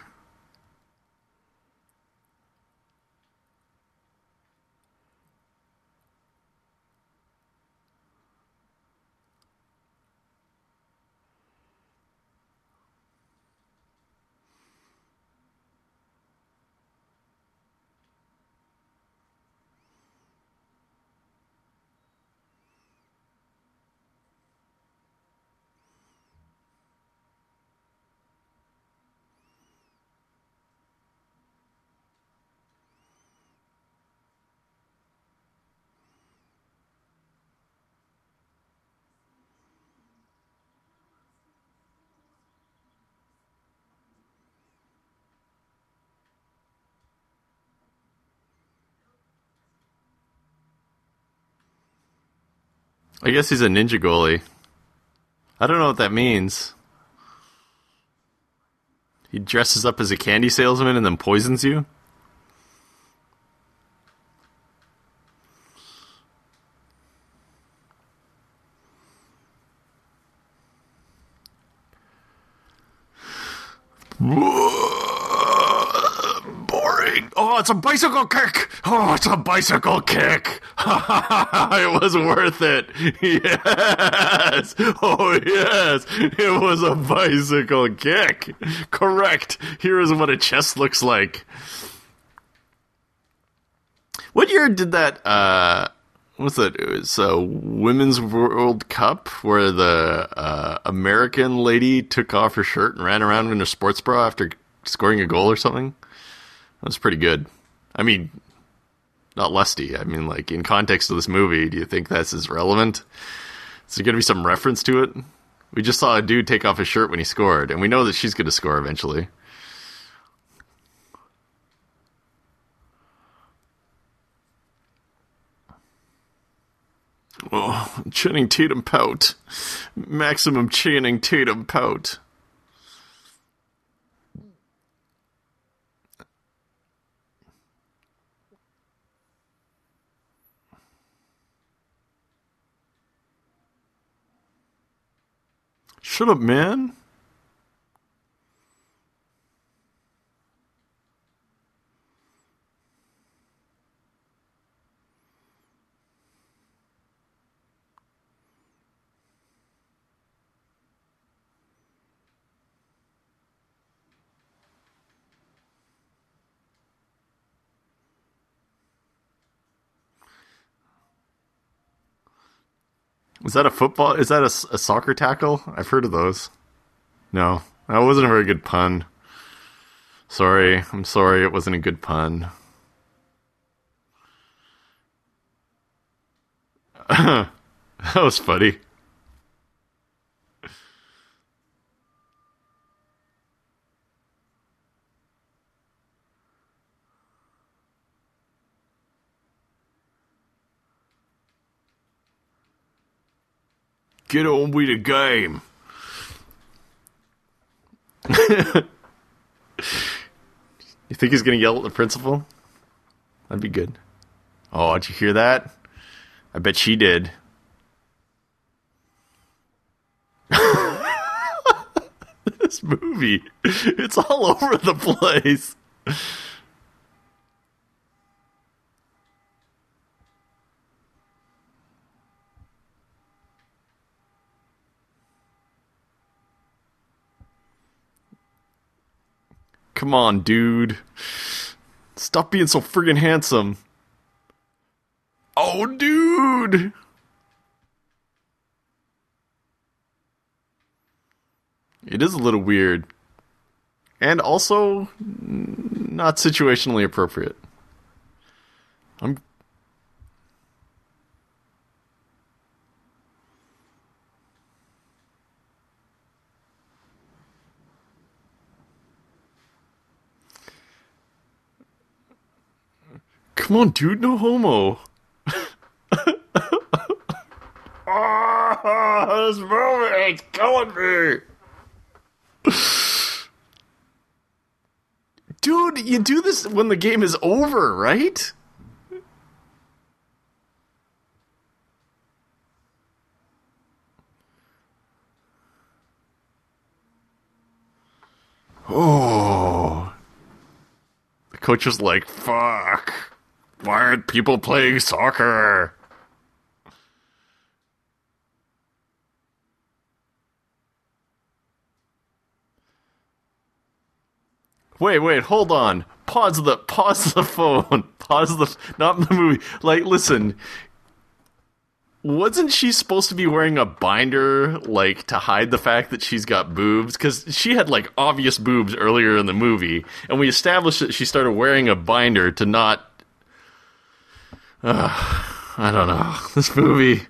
I guess he's a ninja goalie. I don't know what that means. He dresses up as a candy salesman and then poisons you? Boring. Oh, it's a bicycle kick. Oh, it's a bicycle kick. it was worth it. Yes. Oh, yes. It was a bicycle kick. Correct. Here is what a chest looks like. What year did that, uh, what's that? It was a Women's World Cup where the uh, American lady took off her shirt and ran around in a sports bra after scoring a goal or something. That was pretty good. I mean, not lusty. I mean, like in context of this movie, do you think that's as relevant? Is there going to be some reference to it? We just saw a dude take off his shirt when he scored, and we know that she's going to score eventually. Oh, Channing Tatum pout. Maximum Channing Tatum pout. Shut up, man. Is that a football? Is that a soccer tackle? I've heard of those. No, that wasn't a very good pun. Sorry, I'm sorry, it wasn't a good pun. that was funny. Get on with the game. you think he's gonna yell at the principal? That'd be good. Oh, did you hear that? I bet she did. this movie, it's all over the place. Come on, dude. Stop being so friggin' handsome. Oh, dude. It is a little weird. And also not situationally appropriate. I'm Come on, dude, no homo. Ah, this movie is killing me. Dude, you do this when the game is over, right? Oh. The coach was like, fuck. Why aren't people playing soccer? Wait, wait, hold on. Pause the pause the phone. Pause the not the movie. Like, listen. Wasn't she supposed to be wearing a binder, like to hide the fact that she's got boobs? Because she had like obvious boobs earlier in the movie, and we established that she started wearing a binder to not. Uh, I don't know this movie.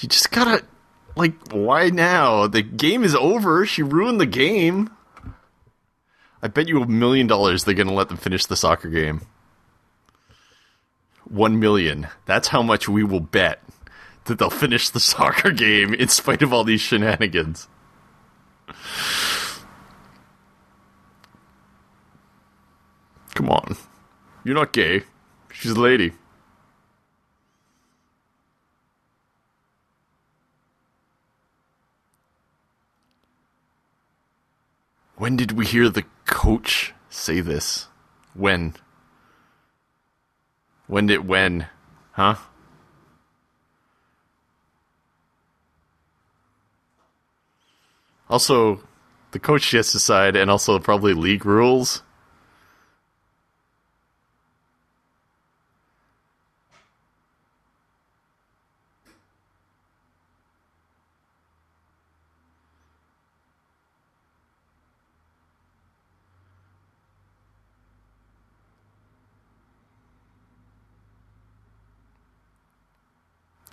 You just gotta, like, why now? The game is over. She ruined the game. I bet you a million dollars they're to let them finish the soccer game. One million. That's how much we will bet that they'll finish the soccer game in spite of all these shenanigans. Come on. You're not gay. She's a lady. When did we hear the coach say this? When? When did when? Huh? Also, the coach has to decide, and also probably league rules.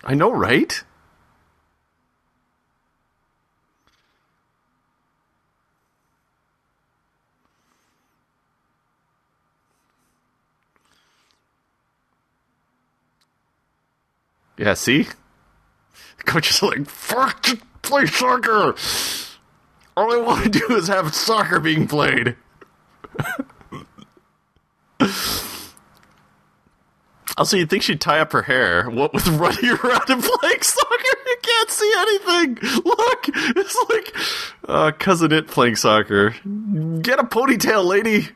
I know, right? Yeah, see? The coach is like, fuck, play soccer! All I want to do is have soccer being played. Also, you'd think she'd tie up her hair. What with running around and playing soccer? You can't see anything. Look, it's like uh, Cousin Itt playing soccer. Get a ponytail, lady.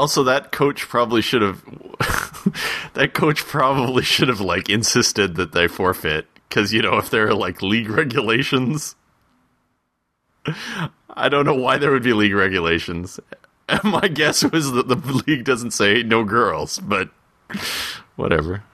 Also, that coach probably should have. that coach probably should have like insisted that they forfeit because you know if there are like league regulations. I don't know why there would be league regulations. My guess was that the league doesn't say no girls, but whatever.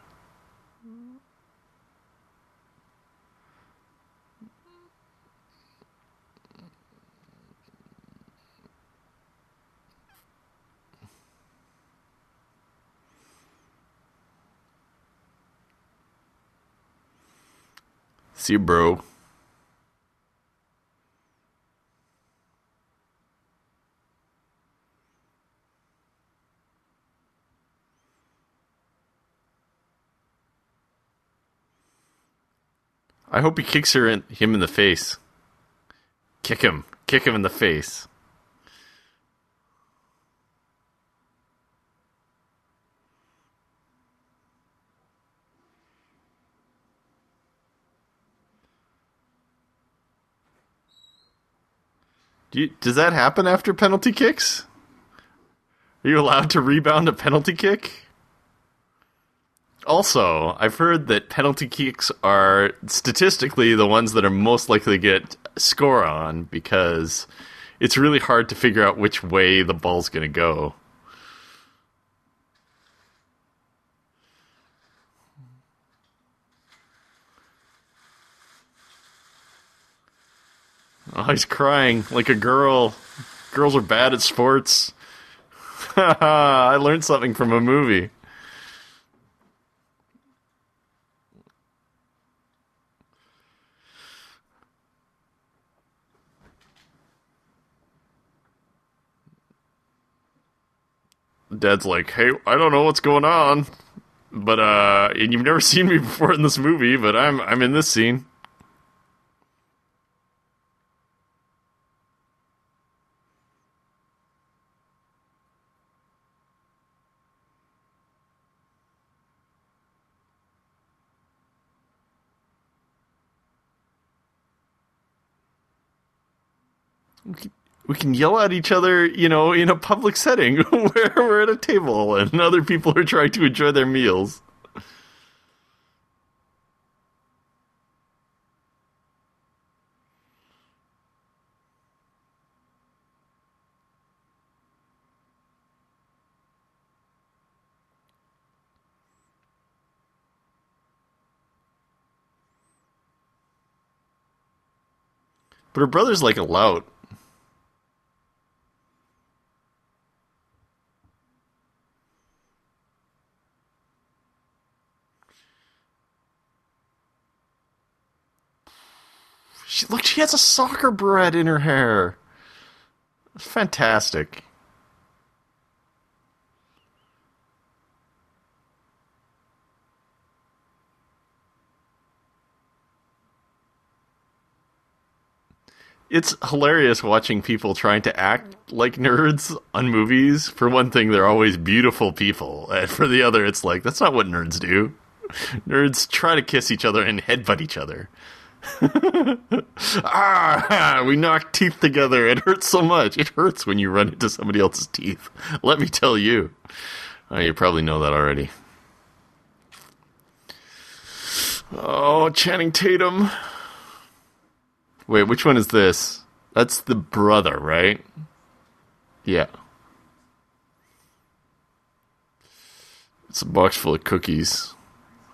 See you, bro. I hope he kicks her in, him in the face. Kick him. Kick him in the face. Do you, does that happen after penalty kicks? Are you allowed to rebound a penalty kick? Also, I've heard that penalty kicks are statistically the ones that are most likely to get score on because it's really hard to figure out which way the ball's going to go. Oh, he's crying like a girl. Girls are bad at sports. I learned something from a movie. Dad's like, "Hey, I don't know what's going on, but uh, and you've never seen me before in this movie, but I'm I'm in this scene." we can yell at each other, you know, in a public setting where we're at a table and other people are trying to enjoy their meals. But her brother's like a lout. She, look, she has a soccer barrette in her hair. Fantastic. It's hilarious watching people trying to act like nerds on movies. For one thing, they're always beautiful people. And for the other, it's like, that's not what nerds do. Nerds try to kiss each other and headbutt each other. ah, we knock teeth together. It hurts so much. It hurts when you run into somebody else's teeth. Let me tell you. Oh, you probably know that already. Oh, Channing Tatum. Wait, which one is this? That's the brother, right? Yeah. It's a box full of cookies.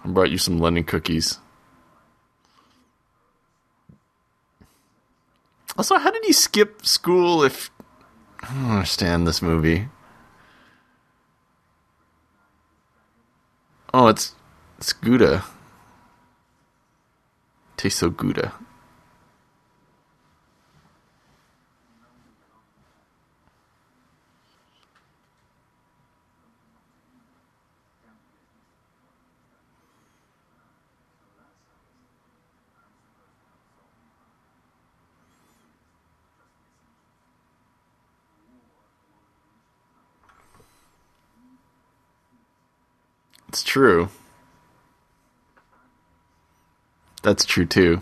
I brought you some London cookies. Also, how did he skip school if. I don't understand this movie. Oh, it's. It's Gouda. Tastes so Gouda. It's true. That's true too.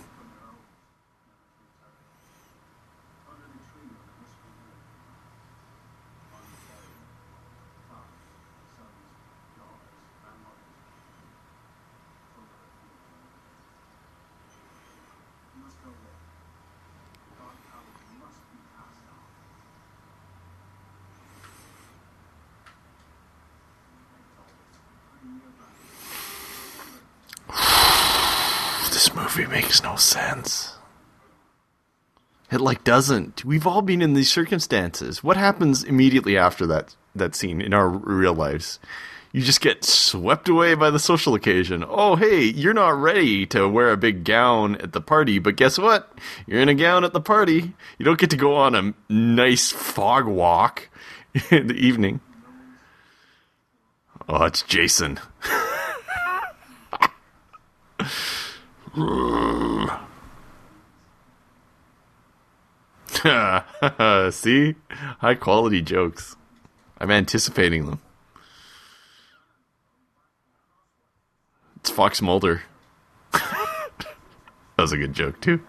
This movie makes no sense. It like doesn't. We've all been in these circumstances. What happens immediately after that that scene in our real lives? You just get swept away by the social occasion. Oh, hey, you're not ready to wear a big gown at the party, but guess what? You're in a gown at the party. You don't get to go on a nice fog walk in the evening. Oh, it's Jason. See? High quality jokes. I'm anticipating them. It's Fox Mulder. that was a good joke, too.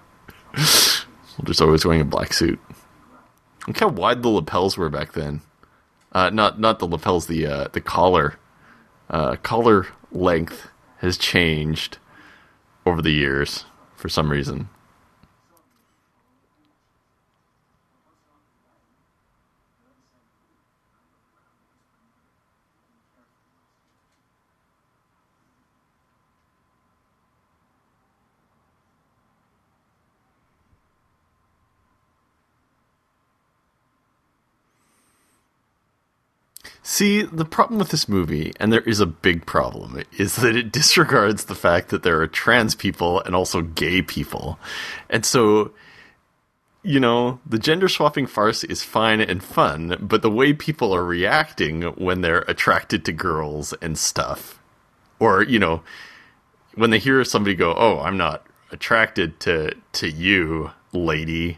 Mulder's always wearing a black suit. Look how wide the lapels were back then. Uh, not not the lapels, the uh, the collar. Uh, collar length has changed over the years for some reason. See, the problem with this movie, and there is a big problem, is that it disregards the fact that there are trans people and also gay people. And so, you know, the gender swapping farce is fine and fun, but the way people are reacting when they're attracted to girls and stuff, or, you know, when they hear somebody go, "Oh, I'm not attracted to to you, lady,"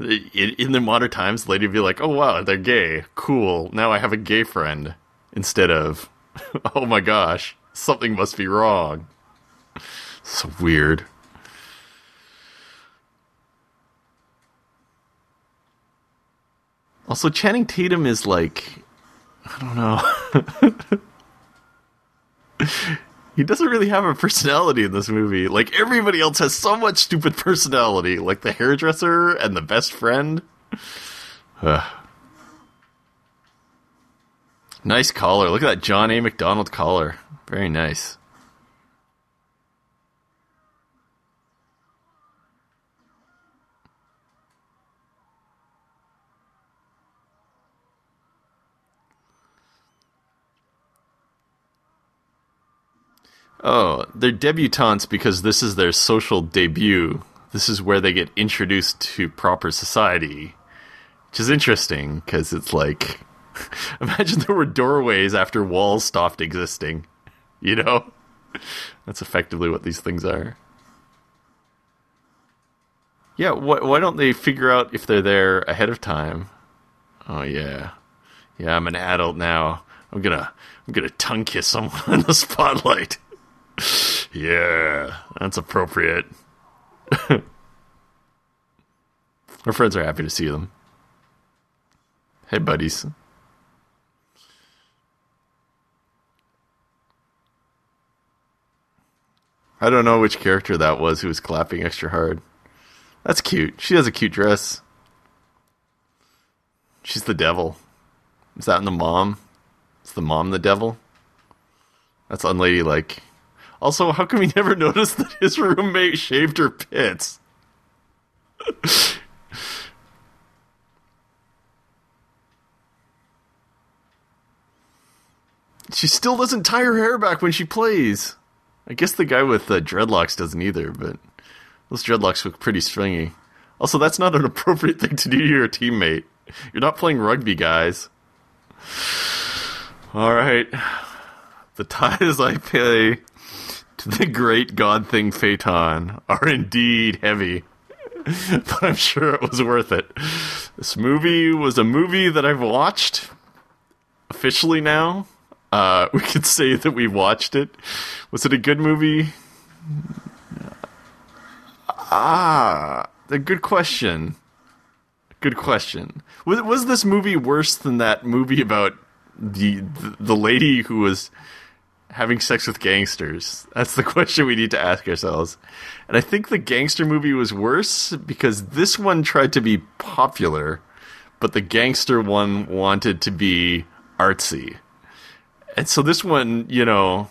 in, in the modern times, the lady would be like, "Oh wow, they're gay. Cool. Now I have a gay friend." Instead of, "Oh my gosh, something must be wrong." So weird. Also, Channing Tatum is like, I don't know. he doesn't really have a personality in this movie. Like everybody else has so much stupid personality, like the hairdresser and the best friend. Nice collar. Look at that John A. Macdonald collar. Very nice. Oh, they're debutantes because this is their social debut. This is where they get introduced to proper society, which is interesting because it's like, imagine there were doorways after walls stopped existing. You know, that's effectively what these things are. Yeah, wh- why don't they figure out if they're there ahead of time? Oh yeah, yeah. I'm an adult now. I'm gonna, I'm gonna tongue kiss someone in the spotlight. Yeah, that's appropriate. Our friends are happy to see them. Hey, buddies. I don't know which character that was who was clapping extra hard. That's cute. She has a cute dress. She's the devil. Is that in the mom? Is the mom the devil? That's unladylike. Also, how come he never noticed that his roommate shaved her pits? she still doesn't tie her hair back when she plays. I guess the guy with uh, dreadlocks doesn't either, but those dreadlocks look pretty stringy. Also, that's not an appropriate thing to do to your teammate. You're not playing rugby, guys. All right. The ties I pay the great god thing Phaeton are indeed heavy. but I'm sure it was worth it. This movie was a movie that I've watched officially now. Uh, we could say that we watched it. Was it a good movie? Ah, a good question. Good question. Was was this movie worse than that movie about the the, the lady who was having sex with gangsters? That's the question we need to ask ourselves. And I think the gangster movie was worse because this one tried to be popular, but the gangster one wanted to be artsy. And so this one, you know,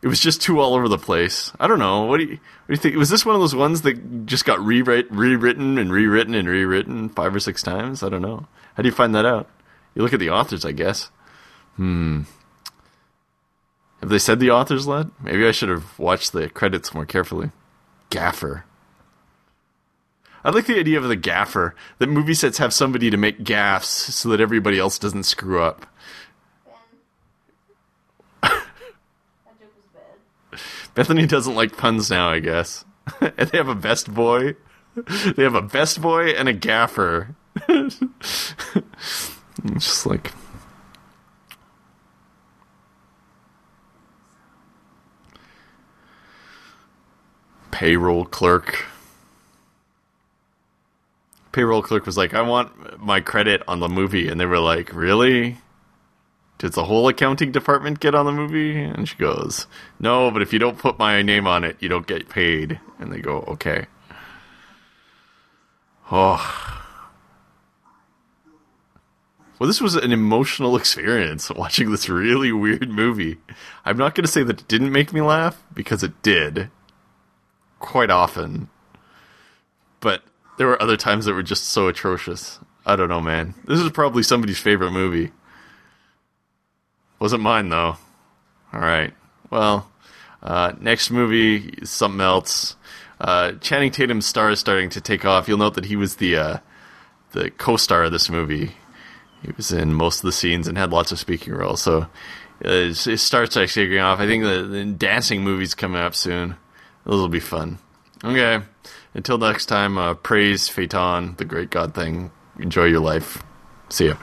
it was just too all over the place. I don't know. What do you what do you think? Was this one of those ones that just got rewrite, rewritten and rewritten and rewritten five or six times? I don't know. How do you find that out? You look at the authors, I guess. Hmm. Have they said the authors led? Maybe I should have watched the credits more carefully. Gaffer. I like the idea of the gaffer. That movie sets have somebody to make gaffs so that everybody else doesn't screw up. Bethany doesn't like puns now, I guess. and they have a best boy. They have a best boy and a gaffer. just like. Payroll clerk. Payroll clerk was like, I want my credit on the movie. And they were like, Really? Does the whole accounting department get on the movie? And she goes, No, but if you don't put my name on it, you don't get paid. And they go, Okay. Oh. Well, this was an emotional experience watching this really weird movie. I'm not going to say that it didn't make me laugh, because it did. Quite often. But there were other times that were just so atrocious. I don't know, man. This is probably somebody's favorite movie. Wasn't mine though. All right. Well, uh, next movie is something else. Uh, Channing Tatum's star is starting to take off. You'll note that he was the uh, the co-star of this movie. He was in most of the scenes and had lots of speaking roles. So uh, his starts are taking off. I think the, the dancing movie's coming up soon. Those will be fun. Okay. Until next time, uh, praise Phaeton, the great god thing. Enjoy your life. See ya.